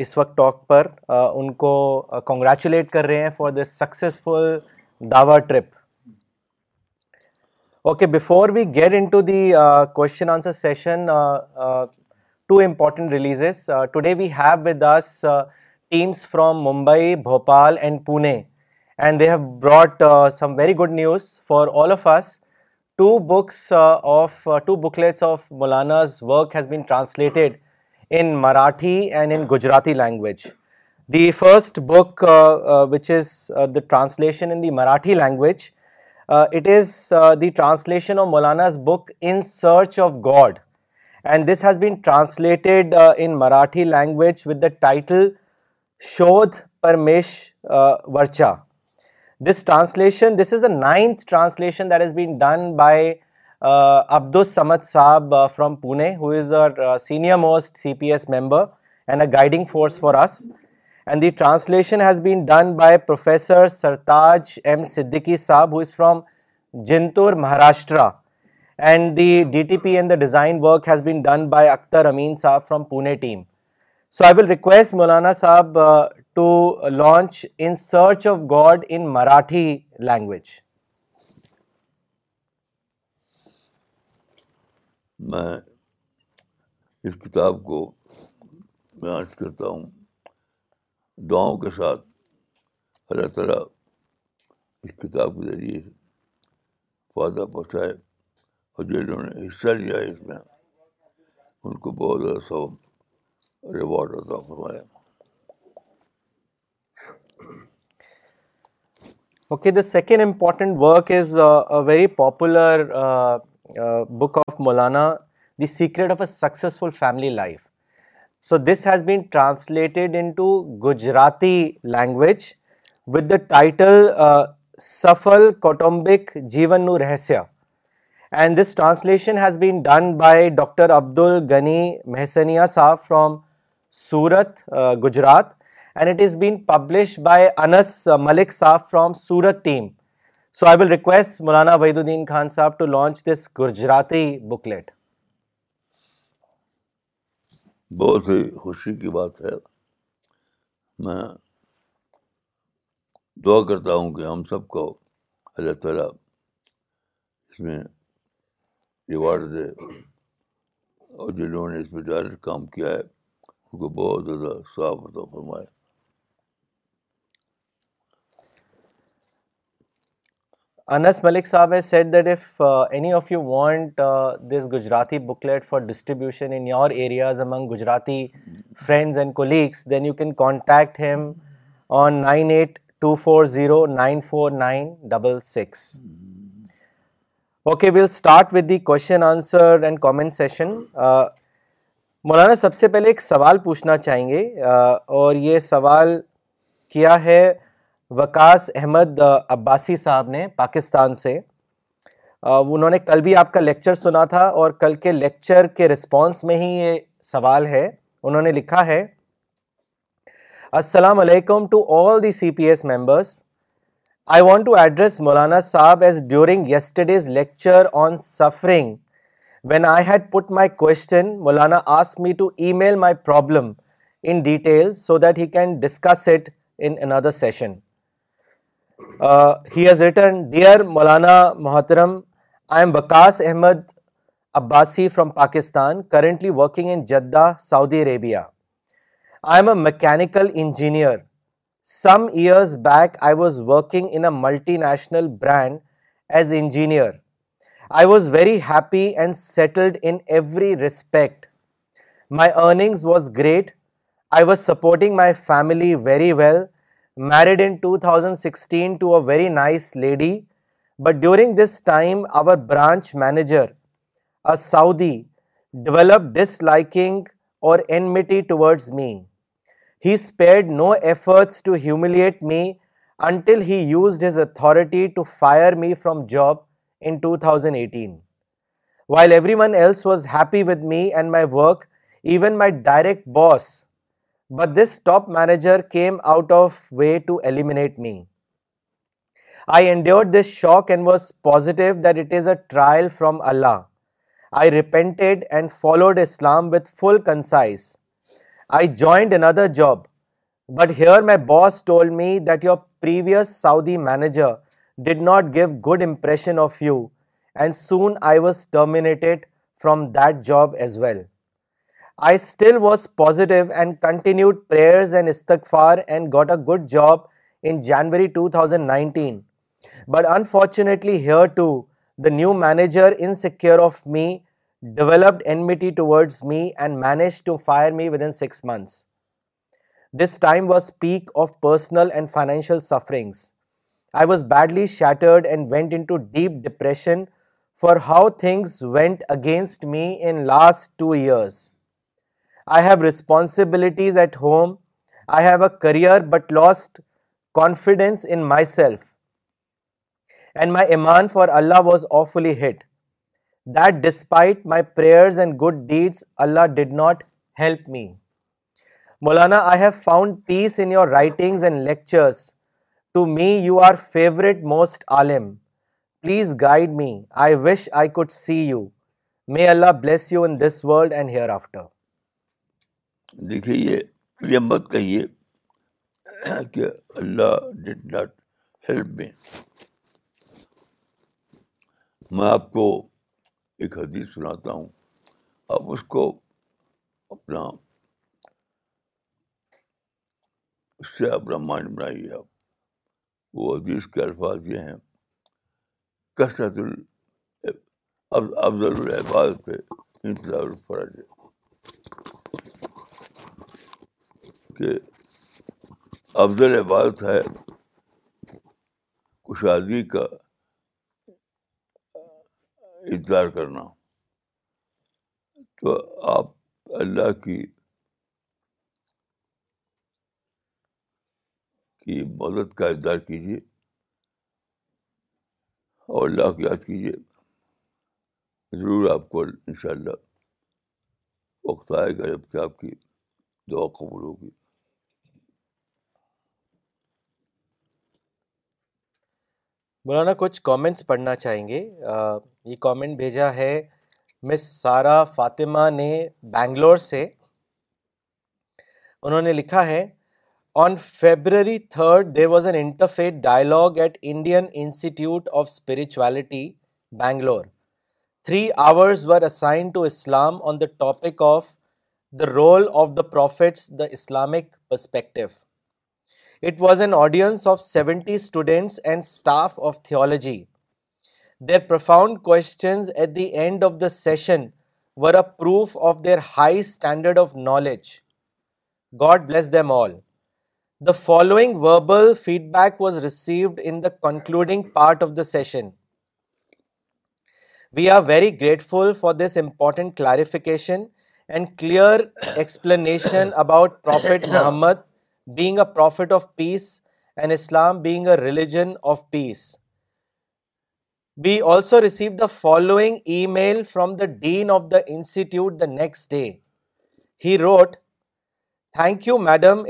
اس وقت ٹاک پر ان کو کانگریچولیٹ کر رہے ہیں for this successful Dawa trip okay before we get into the question answer session two important releases today we have with this teams from Mumbai Bhopal and Pune and they have brought some very good news for all of us two books of two booklets of Maulana's work has been translated in Marathi and in Gujarati language. The first book uh, uh, which is uh, the translation in the Marathi language, it is the translation of Maulana's book In Search of God, and this has been translated in Marathi language with the title Shodh Parmesh Varcha. This is the 9th translation that has been done by Abdus Samad sahib from Pune who's a senior most C P S member and a guiding force for us and the translation has been done by professor Sartaj M Siddi sahib who is from Jintur Maharashtra and the D T P and the design work has been done by Akhtar Amin sahib from Pune team so I will request Maulana sahib to launch in search of God in Marathi language میں اس کتاب کو کرتا ہوں دعاؤں کے ساتھ اللہ تعالیٰ اس کتاب کے ذریعے سے فائدہ پہنچائے اور جنہوں نے حصہ لیا ہے اس میں ان کو بہت زیادہ سب ریوارڈ اور فرمایا okay the second important work is very popular book of Maulana the secret of a successful family life so this has been translated into Gujarati language with the title Safal Kautumbik Jivan nu Rahasya and this translation has been done by doctor Abdul الغنی Mohsinia sahib from Surat Gujarat and it is been publish by Anas Malik sahib from Surat team so I will request Maulana Wahiduddin Khan sahib to launch this Gujarati booklet بہت ہی خوشی کی بات ہے میں دعا کرتا ہوں کہ ہم سب کو اللہ تعالیٰ اس میں ایوارڈ دے اور جنہوں نے اس میں ڈائریکٹ کام کیا ہے ان کو بہت زیادہ صاف عطا فرمائے Anas Malik sahib said that if any of you want this Gujarati booklet for distribution in your areas among Gujarati friends and colleagues then you can contact him on nine eight two four zero nine four nine double six okay we'll start with the question answer and comment session Maulana سب سے پہلے ایک سوال پوچھنا چاہیں گے اور یہ سوال کیا ہے وکاس احمد عباسی صاحب نے پاکستان سے انہوں نے کل بھی آپ کا لیکچر سنا تھا اور کل کے لیکچر کے رسپانس میں ہی یہ سوال ہے انہوں نے لکھا ہے السلام علیکم to all the C P S members I want to address Maulana sahib as during yesterday's lecture on suffering when I had put my question Maulana ask me to email my problem in detail so that he can discuss it in another session Uh, he has written, Dear Maulana Muhtaram, I am Waqas Ahmed Abbasi from Pakistan, currently working in Jeddah, Saudi Arabia. I am a mechanical engineer. Some years back, I was working in a multinational brand as engineer. I was very happy and settled in every respect. My earnings was great. I was supporting my family very well married in 2016 to a very nice lady, but during this time our branch manager, a Saudi, developed disliking or enmity towards me. He spared no efforts to humiliate me until he used his authority to fire me from job in 2018. While everyone else was happy with me and my work, even my direct boss but this top manager came out of way to eliminate me. I endured this shock and was positive that it is a trial from Allah. I repented and followed Islam with full concise. I joined another job, but here my boss told me that your previous Saudi manager did not give good impression of you, and soon I was terminated from that job as well. I still was positive and continued prayers and istighfar and got a good job in January 2019. But unfortunately here too, the new manager, insecure of me, developed enmity towards me and managed to fire me within 6 months. This time was peak of personal and financial sufferings. I was badly shattered and went into deep depression for how things went against me in last 2 years. I have responsibilities at home I have a career but lost confidence in myself and my ایمان for Allah was awfully hit that despite my prayers and good deeds Allah did not help me Maulana I have found peace in your writings and lectures to me you are favourite most Alam please guide me I wish I could see you may Allah bless you in this world and hereafter دیکھیے یہ یہ مت کہیے کہ اللہ ڈڈ ناٹ ہیلپ میں آپ کو ایک حدیث سناتا ہوں آپ اس کو اپنا اس سے اپنا مائنڈ بنائیے آپ وہ حدیث کے الفاظ یہ ہیں کثرت افضل الحباز پہ انتظار ہے کہ افضل عبادت ہے کشادگی کا انتظار کرنا تو آپ اللہ کی کی مدد کا انتظار کیجیے اور اللہ کو یاد کیجیے ضرور آپ کو ان شاء اللہ وقت آئے گا جب کہ آپ کی دعا قبول ہوگی مولانا کچھ کامنٹس پڑھنا چاہیں گے یہ کامنٹ بھیجا ہے مس سارا فاطمہ نے بینگلور سے انہوں نے لکھا ہے on February third there was an interfaith dialogue at Indian institute of spirituality Bangalore three hours were assigned to Islam on the topic of the role of the prophets the Islamic perspective it was an of seventy of theology there profound high standard of knowledge God bless them all the following verbal feedback was received concluding part of the session we are very grateful for this important explanation about being a prophet of peace and Islam being a religion of peace. We also received the following email from the Dean of the Institute the next day. He wrote, "Thank you, madam.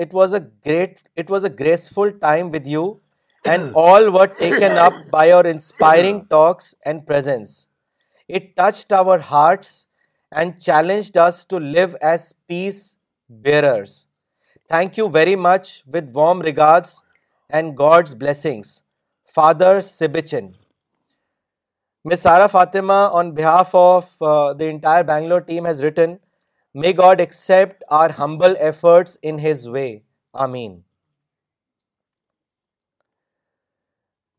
It was a graceful time with you and *coughs* all were taken up by your inspiring *coughs* talks and presence. It touched our hearts and challenged us to live as peace bearers. Thank you very much with warm regards and God's blessings father Sabchan Sara Fatima on behalf of the entire Bangalore team has written may God accept our humble efforts in his way amen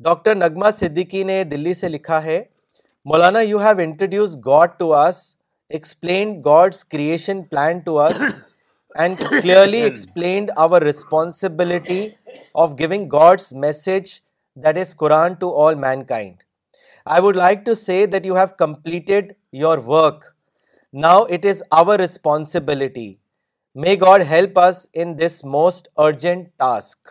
doctor نغمہ صدیقی نے دلی سے لکھا ہے Maulana you have introduced God to us explained God's creation plan to us and clearly explained our responsibility of giving God's message that that is Quran to to all mankind I would like say you have completed your work now it is our responsibility may God help us in this most urgent task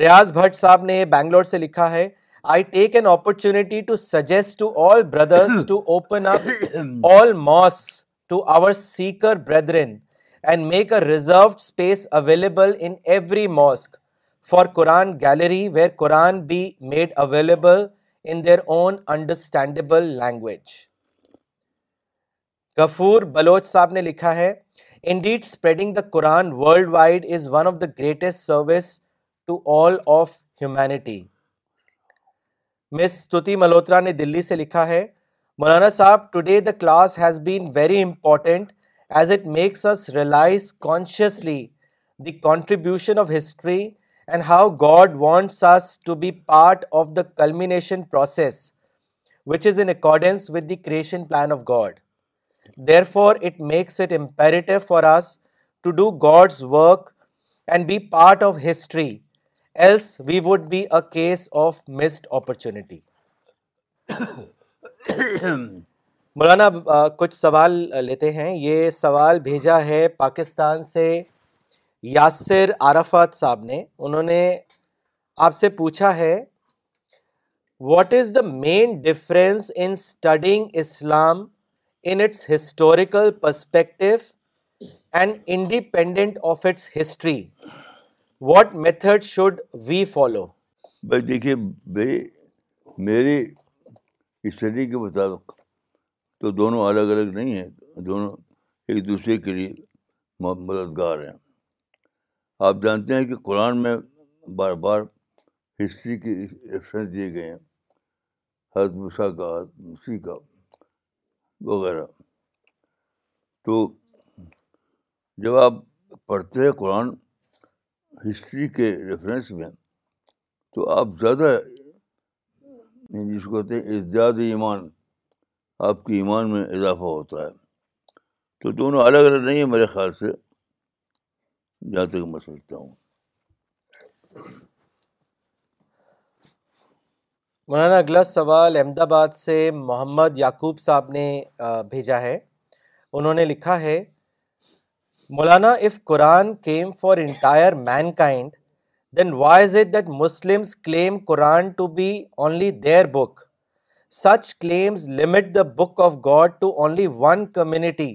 Riyaz Bhat sahib نے بینگلور سے لکھا ہے I take an opportunity to suggest to all brothers to open up all mass language Gafoor Baloch sahib نے لکھا ہے indeed spreading the Quran greatest service to all of miss مسست Malhotra نے دلی سے لکھا ہے Maulana Saab, today the class has been very important as it makes us realize consciously the contribution of history and how God wants us to be part of the culmination process, which is in accordance with the creation plan of God. Therefore, it makes it imperative for us to do God's work and be part of history, else we would be a case of missed opportunity. *coughs* مولانا کچھ سوال لیتے ہیں یہ سوال بھیجا ہے پاکستان سے یاسر عرفات صاحب نے انہوں نے آپ سے پوچھا ہے what is the main difference in studying Islam in its historical perspective and independent of its history what method should we follow بھائی دیکھیے بھائی میری اسٹڈی کے مطابق تو دونوں الگ الگ نہیں ہیں دونوں ایک دوسرے کے لیے مددگار ہیں آپ جانتے ہیں کہ قرآن میں بار بار ہسٹری کے ریفرنس دیے گئے ہیں حضرت مسا کا حضرت مسیح کا وغیرہ تو جب آپ پڑھتے ہیں قرآن ہسٹری کے ریفرنس میں تو آپ زیادہ جس کو کہتے ہیں ایمان آپ کی ایمان میں اضافہ ہوتا ہے تو دونوں الگ الگ نہیں ہیں میرے خیال سے جہاں تک میں ہوں مولانا اگلا سوال احمد آباد سے محمد یعقوب صاحب نے بھیجا ہے انہوں نے لکھا ہے Maulana if Quran came for entire mankind then why is it it that Muslims claim claim Quran to to be only only book book such claims limit the of God one community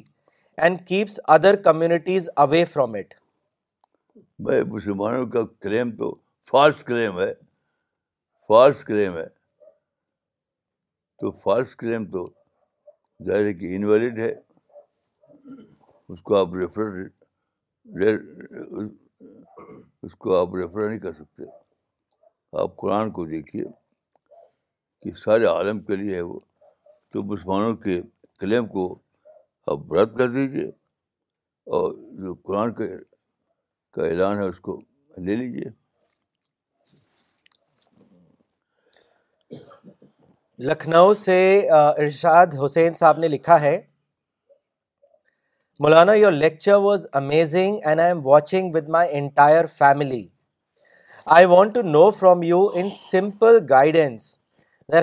and keeps other communities away from بھائی مسلمانوں کا تو فالس کلیم ہے فالس فالس کلیم کلیم ہے ہے ہے تو تو ظاہر کہ انویلڈ اس کو آپ ریفر اس کو آپ ریفر نہیں کر سکتے آپ قرآن کو دیکھیے کہ سارے عالم کے لیے ہے وہ تو مسلمانوں کے کلیم کو آپ رد کر دیجیے اور جو قرآن کے کا اعلان ہے اس کو لے لیجیے لکھنؤ سے ارشاد حسین صاحب نے لکھا ہے Maulana your your lecture was amazing and I I am watching with with my entire entire family want to know from you you in in simple guidance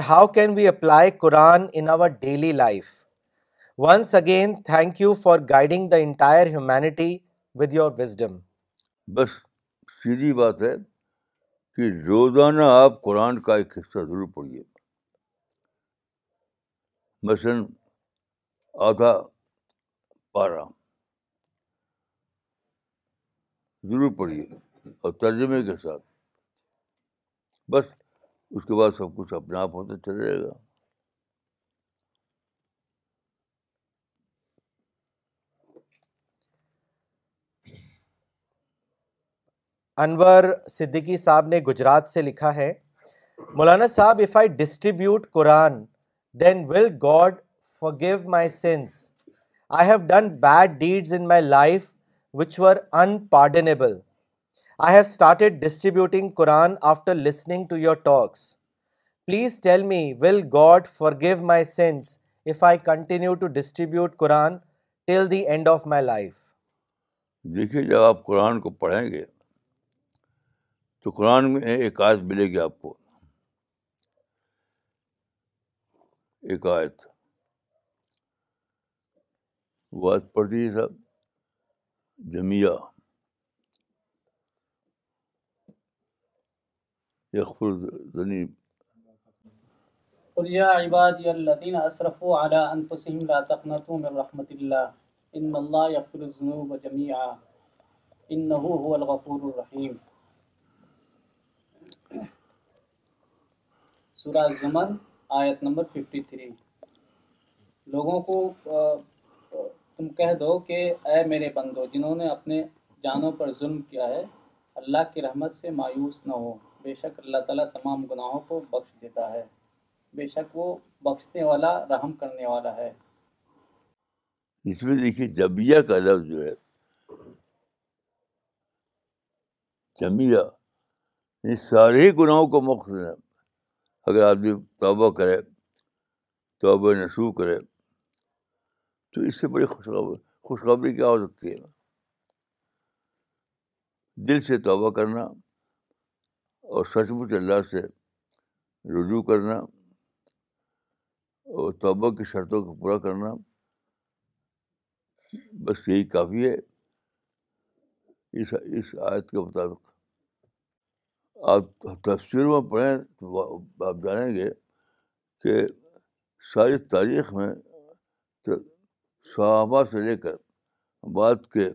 how can we apply Quran our daily life once again thank for guiding the humanity wisdom بس سیدھی بات ہے کہ روزانہ آپ قرآن کا ایک حصہ ضرور پڑھیے مثلاً آدھا ضرور پڑھیے اور ترجمے کے ساتھ بس اس کے بعد سب کچھ اپنے آپ ہوتا چل جائے گا انور صدیقی صاحب نے گجرات سے لکھا ہے Maulana sahib if I distribute Quran then will God forgive my sins I have done bad deeds in my life which were unpardonable I have started distributing Quran after listening to your talks please tell me will God forgive my sins if I continue to distribute Quran till the end of my life دیکھیے جب آپ قرآن کو پڑھیں گے تو قرآن میں ایک آیت ملے گی آپ کو ایک آیت پردی صاحب قل یا عبادی اسرفوا علی انفسهم لا تقنطوا من رحمت اللہ اللہ ان الذنوب هو الغفور الرحیم سورہ زمن آیت نمبر 53 لوگوں کو تم کہہ دو کہ اے میرے بندو جنہوں نے اپنے جانوں پر ظلم کیا ہے اللہ کی رحمت سے مایوس نہ ہو بے شک اللہ تعالیٰ تمام گناہوں کو بخش دیتا ہے بے شک وہ بخشنے والا رحم کرنے والا ہے اس میں دیکھیے جبیا کا لفظ جو ہے جمیہ اس سارے گناہوں کو ہے اگر آدمی توبہ کرے توبہ نسو کرے تو اس سے بڑی خوشخبری خوشخبری کیا ہو سکتی ہے دل سے توبہ کرنا اور سچ مچ اللہ سے رجوع کرنا اور توبہ کی شرطوں کو پورا کرنا بس یہی کافی ہے اس اس آیت کے مطابق آپ تفصیل میں پڑھیں تو آپ جانیں گے کہ ساری تاریخ میں صحابہ سے لے کر بات کے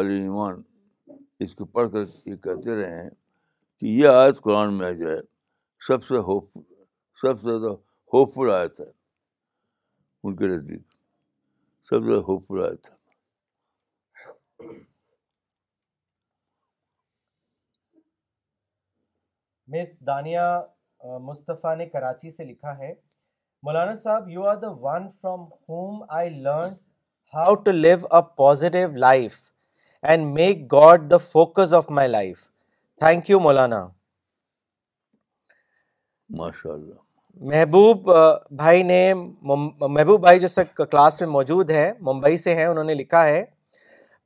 علی ایمان اس کو پڑھ کر یہ کہتے رہے ہیں کہ یہ آیت قرآن میں جو ہے سب سے ہوپ سب سے زیادہ ہوپ فل آیت ہے ان کے نزدیک سب سے ہوپ فل آیت ہے مس دانیہ مصطفیٰ نے کراچی سے لکھا ہے Maulana sahib you are the one from whom I learn how to live a positive life and make God the focus of my life thank you Maulana ماشاء اللہ محبوب بھائی نے محبوب بھائی جو سب کلاس میں موجود ہے ممبئی سے ہیں انہوں نے لکھا ہے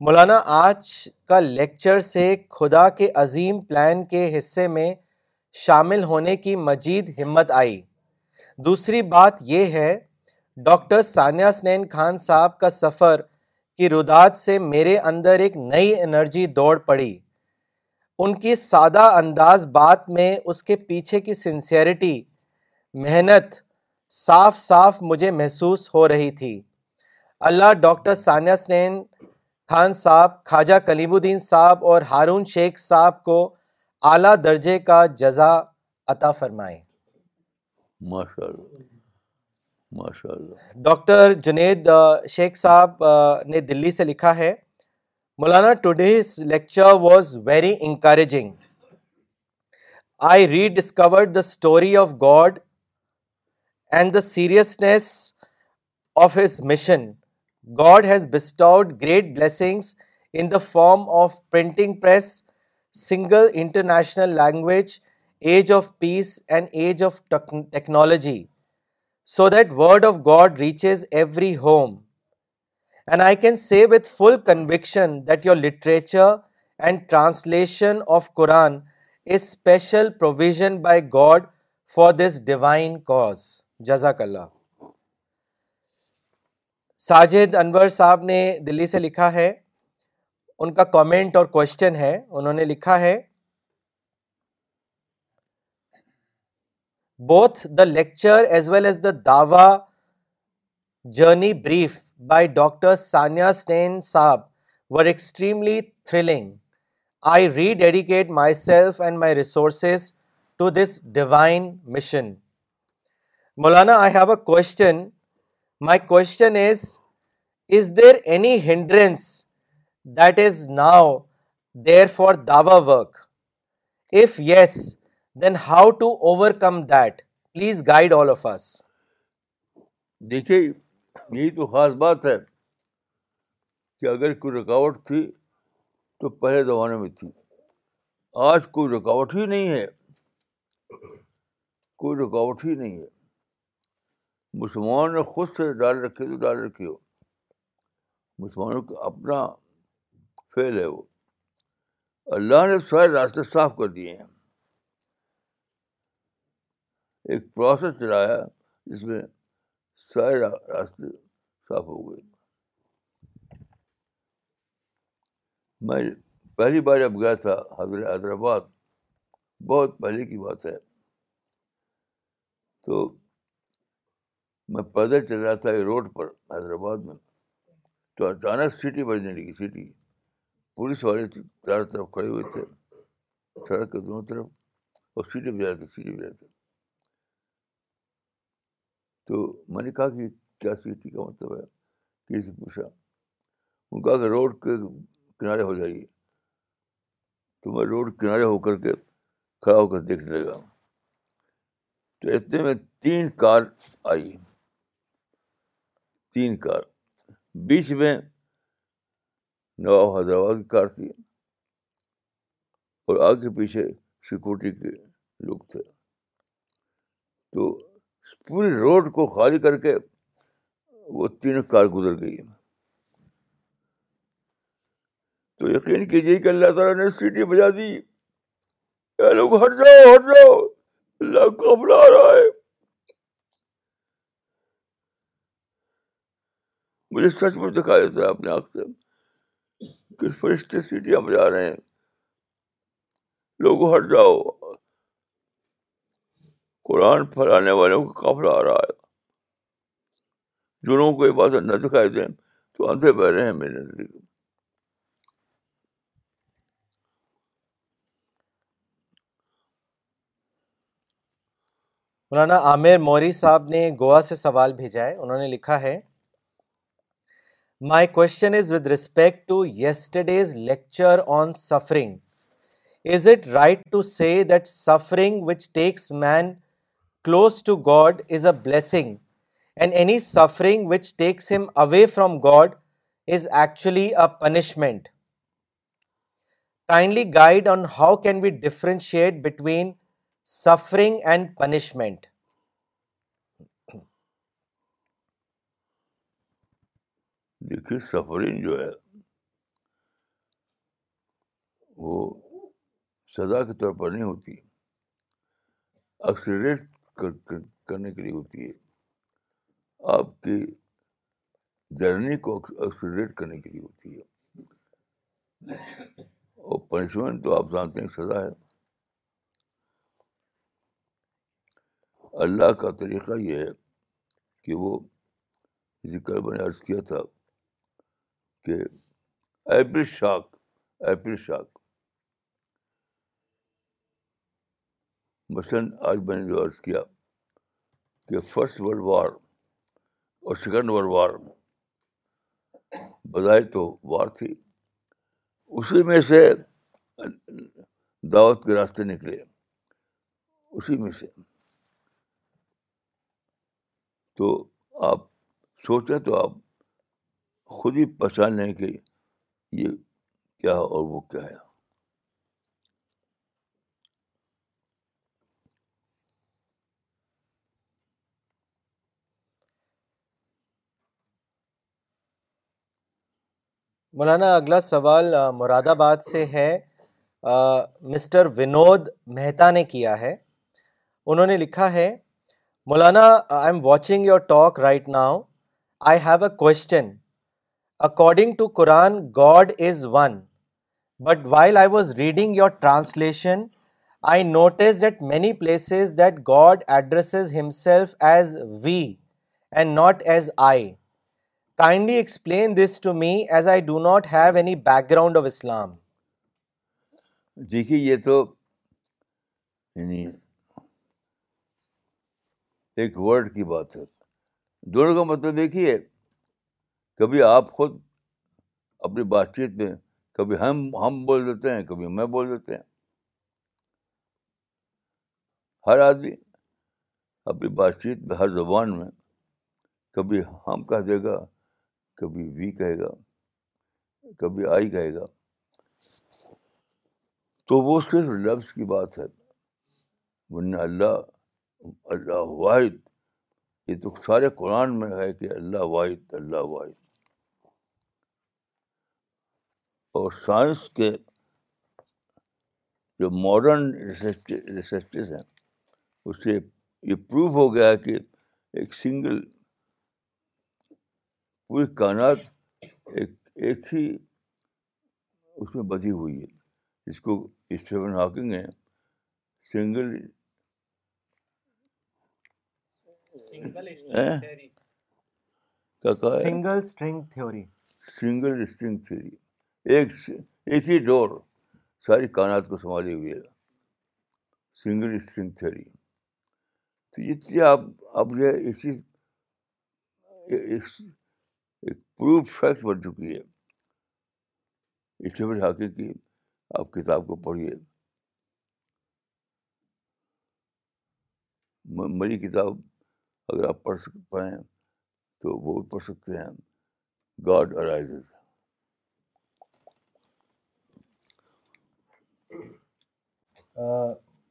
مولانا آج کا لیکچر سے خدا کے عظیم پلان کے حصے میں شامل ہونے کی مزید ہمت آئی دوسری بات یہ ہے ڈاکٹر ثانیہ سنین خان صاحب کا سفر کی رداد سے میرے اندر ایک نئی انرجی دوڑ پڑی ان کی سادہ انداز بات میں اس کے پیچھے کی سنسیئرٹی محنت صاف صاف مجھے محسوس ہو رہی تھی اللہ ڈاکٹر ثانیہ سنین خان صاحب خواجہ کلیم الدین صاحب اور ہارون شیخ صاحب کو اعلیٰ درجے کا جزا عطا فرمائیں ماشاء ماشاء اللہ اللہ ڈاکٹر جنید شیخ صاحب نے دلی سے لکھا ہے Maulana today's lecture was very encouraging I rediscovered the story of God and the seriousness of his mission God has bestowed great blessings in the form of printing press single international language age of peace and age of technology so that word of God reaches every home and I can see with full conviction that your literature and translation of Quran is special provision by God for this divine cause جزاک اللہ ساجد انور صاحب نے دلی سے لکھا ہے ان کا کامنٹ اور کوشچن ہے انہوں نے لکھا ہے both the lecture as well as Dawa journey brief by doctor Saniya Stein sahib were extremely thrilling I rededicate my self and my resources to this divine mission Maulana I have a question my question is is there any hindrance that is now there for دعوا work if yes then how to overcome that please guide all of us دیکھیے یہی تو خاص بات ہے کہ اگر کوئی رکاوٹ تھی تو پہلے زمانے میں تھی آج کوئی رکاوٹ ہی نہیں ہے کوئی رکاوٹ ہی نہیں ہے مسلمانوں نے خود سے ڈال رکھے تو ڈال رکھے ہو مسلمانوں کا اپنا فیل ہے وہ اللہ نے سارے راستے صاف کر دیے ہیں ایک پروسیس چلایا جس میں سارے راستے صاف ہو گئے میں پہلی بار جب گیا تھا حضرت حیدرآباد بہت پہلے کی بات ہے تو میں پیدل چل رہا تھا روڈ پر حیدرآباد میں تو اچانک سٹی بجنے لگی سٹی پولیس والے چاروں طرف کھڑے ہوئے تھے سڑک کے دونوں طرف اور سیٹی بجاتے تھے سیٹی بجائے تو میں نے کہا کہ کیا سیٹی کا مطلب ہے کسی سے پوچھا ان کہا کہ روڈ کے کنارے ہو جائیے تو میں روڈ کنارے ہو کر کے کھڑا ہو کر دیکھنے لگا تو اتنے میں تین کار آئی تین کار بیچ میں نواب حیدرآباد کی کار تھی اور آگے پیچھے سیکورٹی کے لوگ تھے تو پوری روڈ کو خالی کر کے وہ تین کار گزر گئی تو یقین کیجیے کہ اللہ تعالیٰ نے سیٹی بجا دی لوگ ہٹ ہٹ جاؤ جاؤ اللہ رہا ہے مجھے سچ مچ دکھا دیتا ہے اپنے آپ سے کہ فرشتے سیٹیاں بجا رہے ہیں لوگ ہٹ جاؤ قرآن پھیلانے والوں کا قبر آ رہا ہے جو لوگوں کو یہ بات نہ دکھائی دیں تو اندھے بہ رہے ہیں میرے نزدیک مولانا عامر موری صاحب نے گوا سے سوال بھیجا ہے انہوں نے لکھا ہے my question is with respect to yesterday's lecture on suffering is it right to say that suffering which takes man close to God is a blessing and any suffering which takes him away from God is actually a punishment kindly guide on how can be differentiate between suffering and punishment دیکھیے سفرنگ جو ہے وہ سزا کے طور پر نہیں ہوتی اکثریت کرنے کے لیے ہوتی ہے آپ کی جرنی کو کرنے کے لیے ہوتی ہے اور پنشمنٹ تو آپ جانتے ہیں سزا ہے اللہ کا طریقہ یہ ہے کہ وہ ذکر نے عرض کیا تھا کہ ایپل شاک ایپل شاک مثلاً آج میں نے جو عرض کیا کہ فرسٹ ورلڈ وار اور سیکنڈ ورلڈ وار بظاہر تو وار تھی اسی میں سے دعوت کے راستے نکلے اسی میں سے تو آپ سوچیں تو آپ خود ہی پہچان لیں کہ یہ کیا اور وہ کیا ہے مولانا اگلا سوال مراد آباد سے ہے مسٹر ونود مہتا نے کیا ہے انہوں نے لکھا ہے مولانا I am watching your talk right now I have a question according to Quran God is one but while I was reading your translation I notice that many places that God addresses himself as we and not as I kindly explain this to me as I do not have any background of Islam دیکھیے یہ تو یعنی ایک ورڈ کی بات ہے دونوں کا مطلب دیکھیے کبھی آپ خود اپنی بات چیت میں کبھی ہم ہم بول دیتے ہیں کبھی میں بول دیتے ہیں ہر آدمی اپنی بات چیت میں ہر زبان میں کبھی ہم کہہ دے گا کبھی وی کہے گا کبھی آئی کہے گا تو وہ صرف لفظ کی بات ہے ورنہ اللہ اللہ واحد یہ تو سارے قرآن میں ہے کہ اللہ واحد اللہ واحد اور سائنس کے جو ماڈرن ریسرچ ہیں اس سے یہ پروف ہو گیا ہے کہ ایک سنگل پوری کائنات ایک ایک ہی اس میں بدھی ہوئی ہے جس کو اسٹیون ہاکنگ ہے single single string theory single string theory ایک ایک ہی ڈور ساری کائنات کو سنبھالی ہوئی ہے سنگل اسٹرنگ تھیوری تو یہ چیز آپ اب جو ہے اس چیز پروف فیکٹ بن چکی ہے اس لیے آ حاقی کی آپ کتاب کو پڑھیے میری کتاب اگر آپ پڑھ سک پڑھیں تو وہ پڑھ سکتے ہیں گاڈ ارائز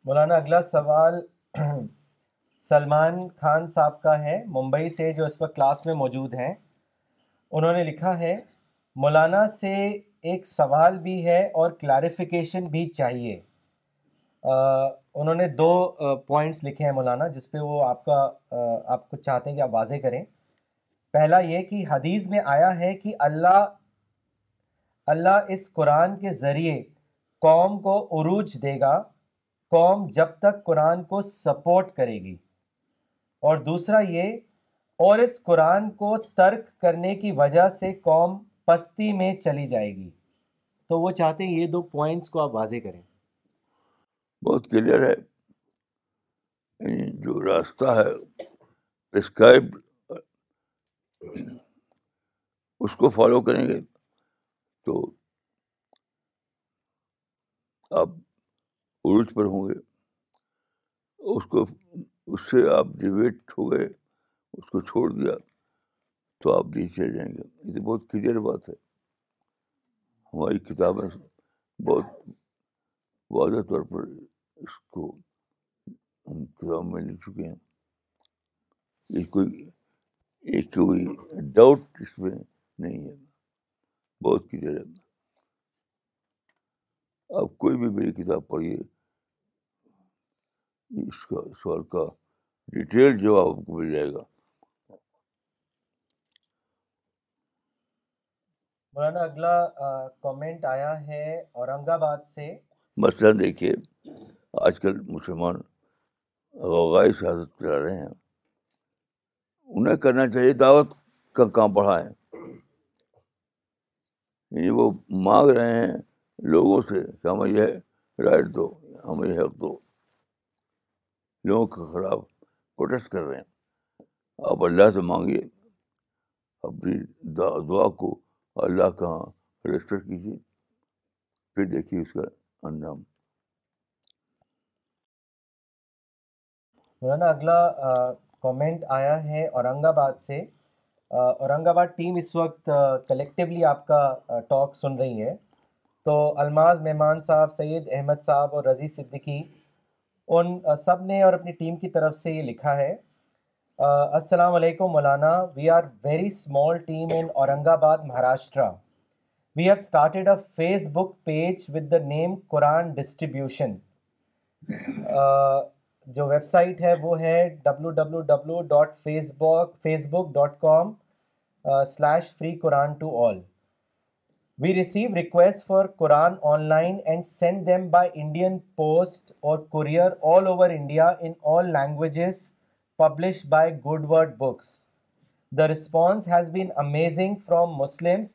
مولانا اگلا سوال *clears throat* سلمان خان صاحب کا ہے ممبئی سے جو اس وقت کلاس میں موجود ہیں انہوں نے لکھا ہے مولانا سے ایک سوال بھی ہے اور کلیریفیکیشن بھی چاہیے انہوں نے دو پوائنٹس لکھے ہیں مولانا جس پہ وہ آپ کا آپ کو چاہتے ہیں کہ آپ واضح کریں پہلا یہ کہ حدیث میں آیا ہے کہ اللہ اللہ اس قرآن کے ذریعے قوم کو عروج دے گا قوم جب تک قرآن کو سپورٹ کرے گی اور دوسرا یہ اور اس قرآن کو ترک کرنے کی وجہ سے قوم پستی میں چلی جائے گی تو وہ چاہتے ہیں یہ دو پوائنٹس کو آپ واضح کریں بہت کلیئر ہے یعنی جو راستہ ہے اس کو فالو کریں گے تو آپ عروج پر ہوں گے اس کو اس سے آپ ڈیویٹ ہو گئے اس کو چھوڑ دیا تو آپ نیچے جائیں گے یہ تو بہت کلیئر بات ہے ہماری کتابیں بہت واضح طور پر اس کو کتاب میں لکھ چکے ہیں یہ کوئی ایک کوئی ڈاؤٹ اس میں نہیں ہے بہت کلیئر ہے آپ کوئی بھی میری کتاب پڑھیے اس کا سوال کا ڈیٹیل جواب آپ کو مل جائے گا مولانا اگلا کامنٹ آیا ہے اورنگ آباد سے مثلاً دیکھیے آج کل مسلمان غوغائی سیاست چلا رہے ہیں انہیں کرنا چاہیے دعوت کا کام پڑھائے یعنی وہ مانگ رہے ہیں لوگوں سے کہ ہمیں یہ رائٹ دو ہمیں یہ حق دو لوگوں کے خلاف پروٹیسٹ کر رہے ہیں آپ اللہ سے مانگیے اپنی دعا کو اللہ کا رجسٹر کیجیے پھر دیکھیے اس کا انجام مولانا اگلا کومنٹ آیا ہے اورنگ آباد سے اورنگ آباد ٹیم اس وقت کلیکٹیولی آپ کا ٹاک سن رہی ہے تو الماز مہمان صاحب سید احمد صاحب اور رضی صدیقی ان سب نے اور اپنی ٹیم کی طرف سے یہ لکھا ہے السلام علیکم مولانا we are very small team in Aurangabad Maharashtra we have started a Facebook page with the name Quran distribution جو ویب سائٹ ہے وہ ہے W W W dot Facebook Facebook dot com slash free Quran to all we receive request for Quran online and send them by Indian Post اور courier all over India in all languages published by Good Word Books. The response has been amazing from from Muslims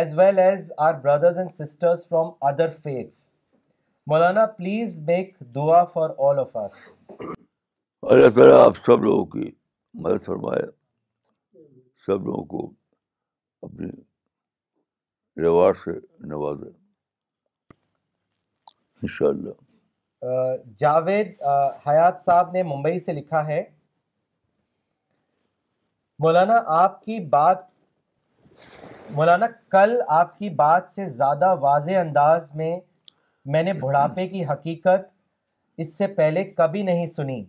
as as well our brothers and sisters other faiths. please make dua for all of us. Javed Hayat Sahab نے ممبئی سے لکھا ہے مولانا آپ کی بات مولانا کل آپ کی بات سے زیادہ واضح انداز میں میں نے بڑھاپے کی حقیقت اس سے پہلے کبھی نہیں سنی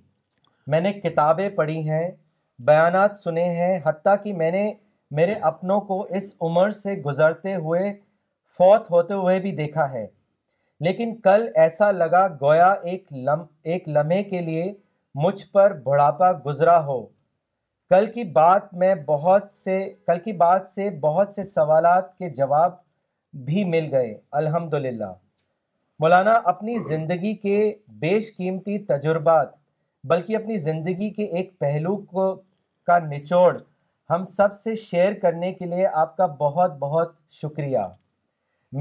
میں نے کتابیں پڑھی ہیں بیانات سنے ہیں حتیٰ کہ میں نے میرے اپنوں کو اس عمر سے گزرتے ہوئے فوت ہوتے ہوئے بھی دیکھا ہے لیکن کل ایسا لگا گویا ایک لم ایک لمحے کے لیے مجھ پر بڑھاپا گزرا ہو کل کی بات میں بہت سے کل کی بات سے بہت سے سوالات کے جواب بھی مل گئے الحمد مولانا اپنی زندگی کے بیش قیمتی تجربات بلکہ اپنی زندگی کے ایک پہلو کو کا نچوڑ ہم سب سے شیئر کرنے کے لیے آپ کا بہت بہت شکریہ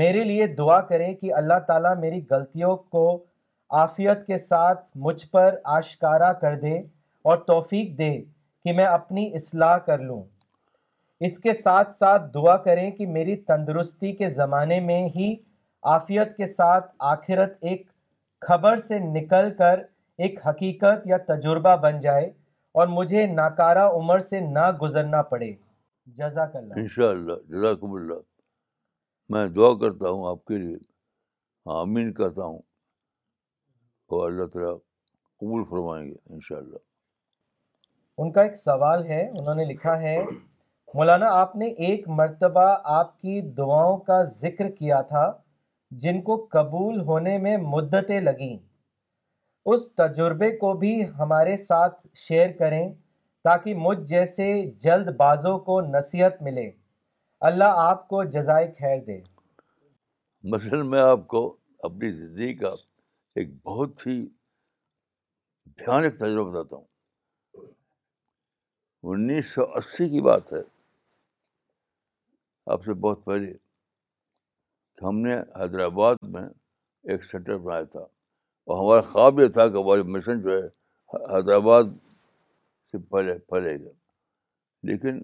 میرے لیے دعا کریں کہ اللہ تعالیٰ میری غلطیوں کو آفیت کے ساتھ مجھ پر آشکارا کر دے اور توفیق دے کہ میں اپنی اصلاح کر لوں اس کے ساتھ ساتھ دعا کریں کہ میری تندرستی کے زمانے میں ہی آفیت کے ساتھ آخرت ایک خبر سے نکل کر ایک حقیقت یا تجربہ بن جائے اور مجھے ناکارہ عمر سے نہ گزرنا پڑے جزاک اللہ انشاءاللہ جزاکم اللہ اللہ میں دعا کرتا ہوں آپ کے لیے ہاں، قبول فرمائیں گے انشاءاللہ ان کا ایک سوال ہے انہوں نے لکھا ہے مولانا آپ نے ایک مرتبہ آپ کی دعاؤں کا ذکر کیا تھا جن کو قبول ہونے میں مدتیں لگیں اس تجربے کو بھی ہمارے ساتھ شیئر کریں تاکہ مجھ جیسے جلد بازوں کو نصیحت ملے اللہ آپ کو جزائے خیر دے میں آپ کو اپنی زندگی کا ایک بہت ہی بھیانک تجربہ بتاتا ہوں انیس سو اسی کی بات ہے آپ سے بہت پہلے کہ ہم نے حیدرآباد میں ایک سینٹر بنایا تھا اور ہمارا خواب یہ تھا کہ ہماری مشن جو ہے حیدرآباد سے پھیلے پھیلے گا لیکن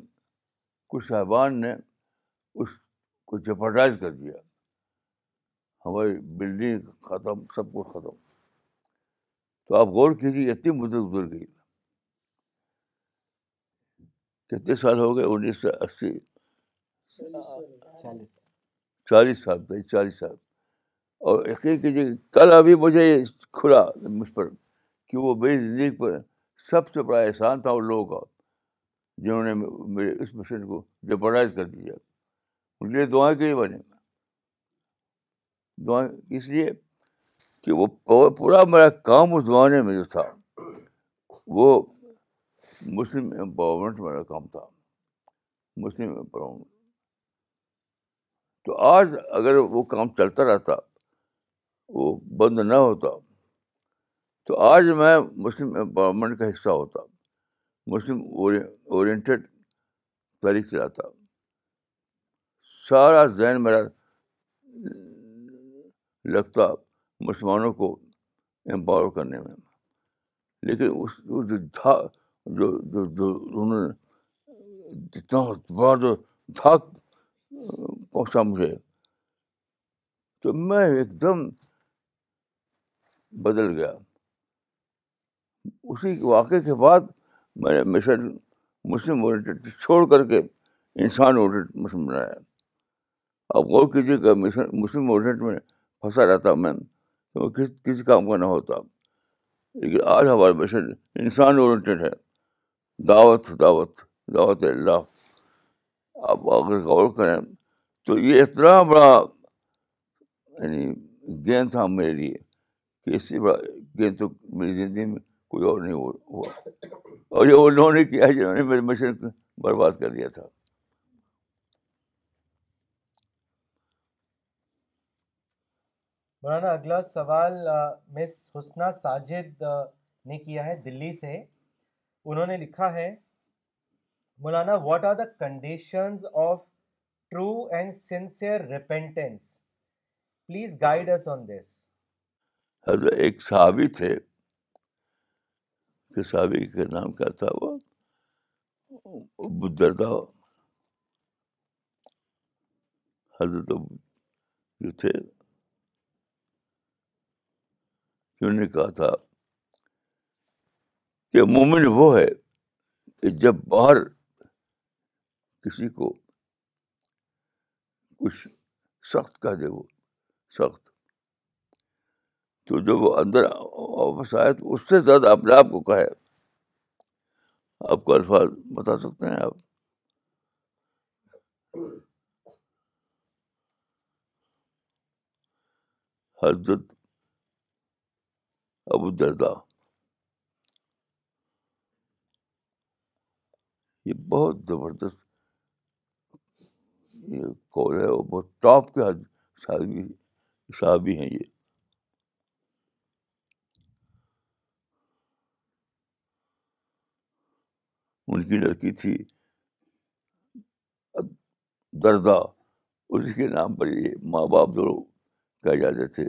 کچھ صاحبان نے اس کو جپرٹائز کر دیا ہماری بلڈنگ ختم سب کچھ ختم تو آپ غور کیجیے اتنی مدت گزر گئی کتنے سال ہو گئے انیس سو اسی چالیس سال تھی چالیس سال اور یقین کیجیے کل ابھی مجھے یہ کھلا مجھ پر کہ وہ میری زندگی پر سب سے بڑا احسان تھا ان لوگوں کا جنہوں نے میرے اس مشن کو جبرائز کر دیا ان لیے دعائیں کے لیے بنے دعائیں اس لیے کہ وہ پورا میرا کام اس زمانے میں جو تھا وہ مسلم امپاورمنٹ میرا کام تھا مسلم امپاورمنٹ تو آج اگر وہ کام چلتا رہتا وہ بند نہ ہوتا تو آج میں مسلم امپاورمنٹ کا حصہ ہوتا مسلم اورینٹیڈ تاریخ چلاتا سارا ذہن میرا لگتا مسلمانوں کو امپاور کرنے میں لیکن اس جو جو جو انہوں نے اتنا باد دھاک پہنچا مجھے تو میں ایک دم بدل گیا اسی واقعے کے بعد میں نے مشن مسلم اورینٹیڈ چھوڑ کر کے انسان اورینٹ مسلم بنایا آپ غور کیجیے کہ مشن مسلم اورینٹ میں پھنسا رہتا میں کسی کام کا نہ ہوتا لیکن آج ہمارا مشن انسان اورینٹیڈ ہے دعوت دعوت دعوت اللہ آپ اگر غور کریں تو یہ اتنا بڑا یعنی گین تھا میرے لیے کہ اس سے بڑا گین تو میری زندگی میں کوئی اور نہیں ہوا اور یہ وہ لوگوں نے کیا ہے جنہوں نے میرے کو برباد کر دیا تھا مولانا اگلا سوال مس حسنہ ساجد نے کیا ہے دلی سے انہوں نے لکھا ہے مولانا what are the conditions of true and sincere repentance please guide us on this ایک صحابی تھے کہ صحابی کا نام کیا تھا وہ بدردا حضرت جو تھے انہوں نے کہا تھا مومن وہ ہے کہ جب باہر کسی کو کچھ سخت کہہ دے وہ سخت تو جب وہ اندر واپس آئے تو اس سے زیادہ اپنے آپ کو کہے آپ کو الفاظ بتا سکتے ہیں آپ حضرت ابو دردا یہ بہت زبردست یہ کال ہے اور بہت ٹاپ کے صحابی صحابی ہیں یہ ان کی لڑکی تھی دردا اس کے نام پر یہ ماں باپ دونوں کہے جاتے تھے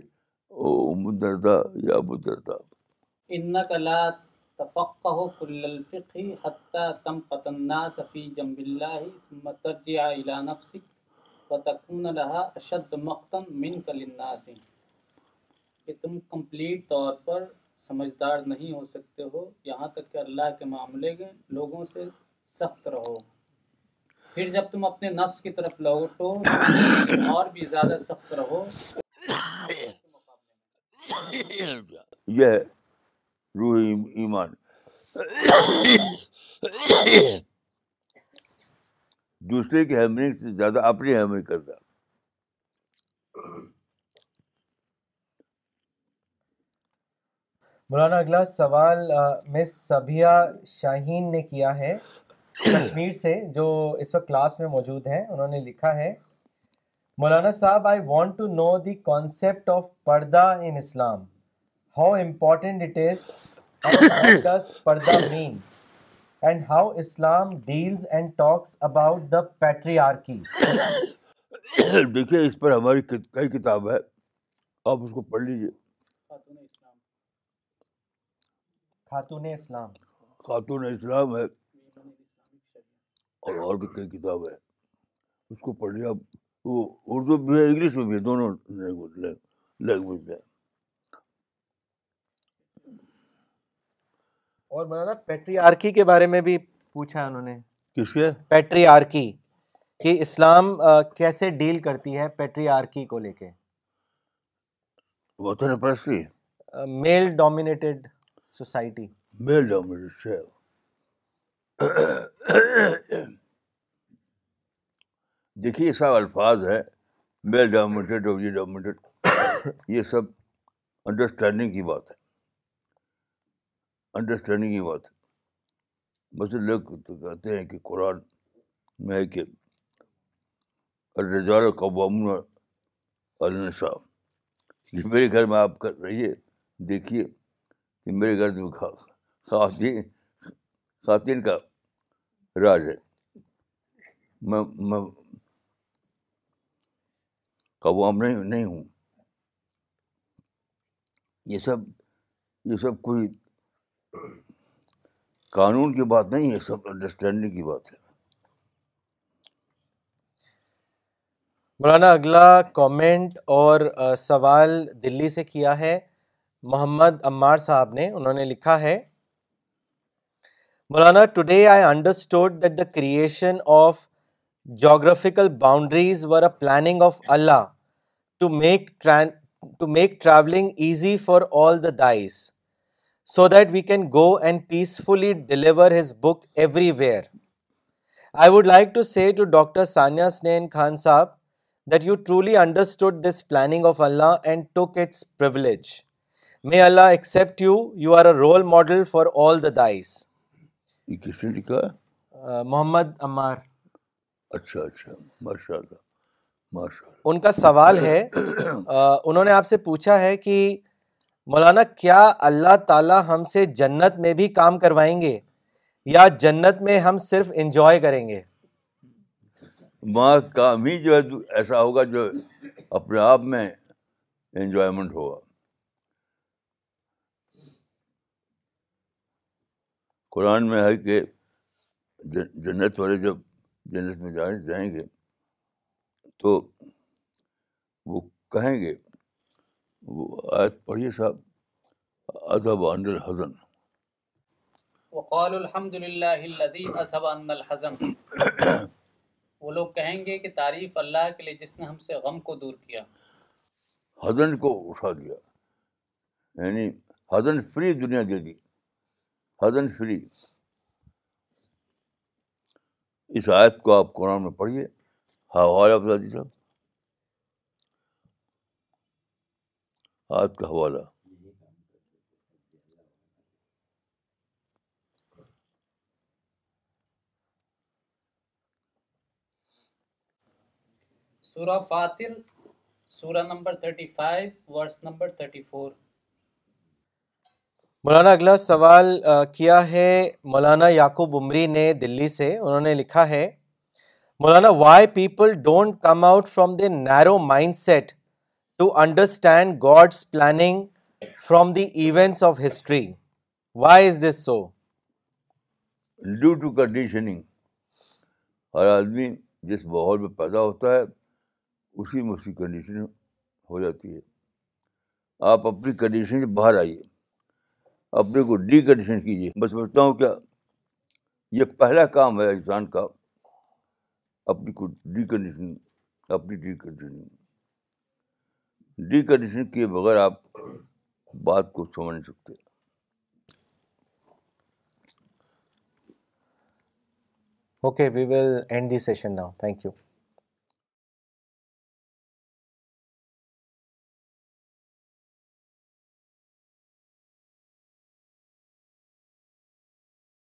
او ام دردا یا ابو دردا ان کلا تفقہ ہو قلفی حتیٰ کہ تم کمپلیٹ طور پر سمجھدار نہیں ہو سکتے ہو یہاں تک کہ اللہ کے معاملے کے لوگوں سے سخت رہو پھر جب تم اپنے نفس کی طرف لوٹو اور بھی زیادہ سخت رہو یہ روح ایمان دوسرے کی ہیمرنگ سے زیادہ اپنی ہیمرنگ کرتا مولانا اگلا سوال مس سبھیا شاہین نے کیا ہے کشمیر سے جو اس وقت کلاس میں موجود ہیں انہوں نے لکھا ہے مولانا صاحب I want to know the concept of پردہ in Islam how important it is does پردہ mean and how Islam deals and talks about the patriarchy دیکھیے اس پر ہماری کئی کتاب ہے آپ اس کو پڑھ لیجیے خاتون اسلام خاتون اسلام ہے اور اور بھی کئی کتاب ہے اس کو پڑھ لیا آپ وہ اردو بھی ہے انگلش میں بھی ہے دونوں لینگویج میں اور مولانا پیٹری آرکی کے بارے میں بھی پوچھا انہوں نے کس پیٹری آرکی کہ اسلام کیسے ڈیل کرتی ہے پیٹری آرکی کو لے کے میل میل ڈومینیٹڈ ڈومینیٹڈ دیکھیے سب الفاظ ہے میل ڈومینیٹڈ اور یہ سب انڈرسٹینڈنگ کی بات ہے انڈرسٹینڈنگ کی بات ہے بس لوگ تو کہتے ہیں کہ قرآن میں کہ الرجال و قوام النسا یہ میرے گھر میں آپ کر رہیے دیکھیے کہ میرے گھر میں خواتین کا راج ہے میں میں قوام نہیں ہوں یہ سب یہ سب کوئی قانون کی بات نہیں ہے سب انڈرسٹینڈنگ کی بات ہے مولانا اگلا کامنٹ اور سوال دلی سے کیا ہے محمد عمار صاحب نے انہوں نے لکھا ہے مولانا today I understood that the creation of geographical boundaries were a planning of Allah to make to make traveling easy for all the dies so that we can go and peacefully deliver his book everywhere I would like to say to doctor Sania Sanin Khan Sahab that you you you truly understood this planning of Allah Allah and talk its privilege may are a role model for all the dies Muhammad Ammar اچھا اچھا ماشاء اللہ ان کا سوال ہے انہوں نے آپ سے پوچھا ہے کہ مولانا کیا اللہ تعالی ہم سے جنت میں بھی کام کروائیں گے یا جنت میں ہم صرف انجوائے کریں گے کام ہی جو ہے ایسا ہوگا جو اپنے آپ میں انجوائمنٹ ہوگا قرآن میں ہے کہ جنت والے جب جنت میں جائیں گے تو وہ کہیں گے آیت پڑھیے صاحب ادب الحزن الحمد للہ وہ لوگ کہیں گے کہ تعریف اللہ کے لیے جس نے ہم سے غم کو دور کیا حضن کو اٹھا دیا یعنی حضن فری دنیا دے دی حضن فری اس آیت کو آپ قرآن میں پڑھیے ہاں صاحب آج کا حوالہ سورہ فاتر سورہ نمبر 35 ورس نمبر 34 مولانا اگلا سوال کیا ہے مولانا یعقوب عمری نے دلی سے انہوں نے لکھا ہے مولانا why people don't come out from the narrow mind set to understand God's planning from the events of history why is this so due to conditioning ہر آدمی جس ماحول میں پیدا ہوتا ہے اسی میں اس کی کنڈیشن ہو جاتی ہے آپ اپنی کنڈیشن سے باہر آئیے اپنے کو ڈی کنڈیشن کیجیے میں سمجھتا ہوں کیا یہ پہلا کام ہے انسان کا اپنی کو ڈی کنڈیشن اپنی ڈی ڈی کنڈیشن کیے بغیر آپ بات کو سمجھ نہیں سکتے okay we will end the session now thank you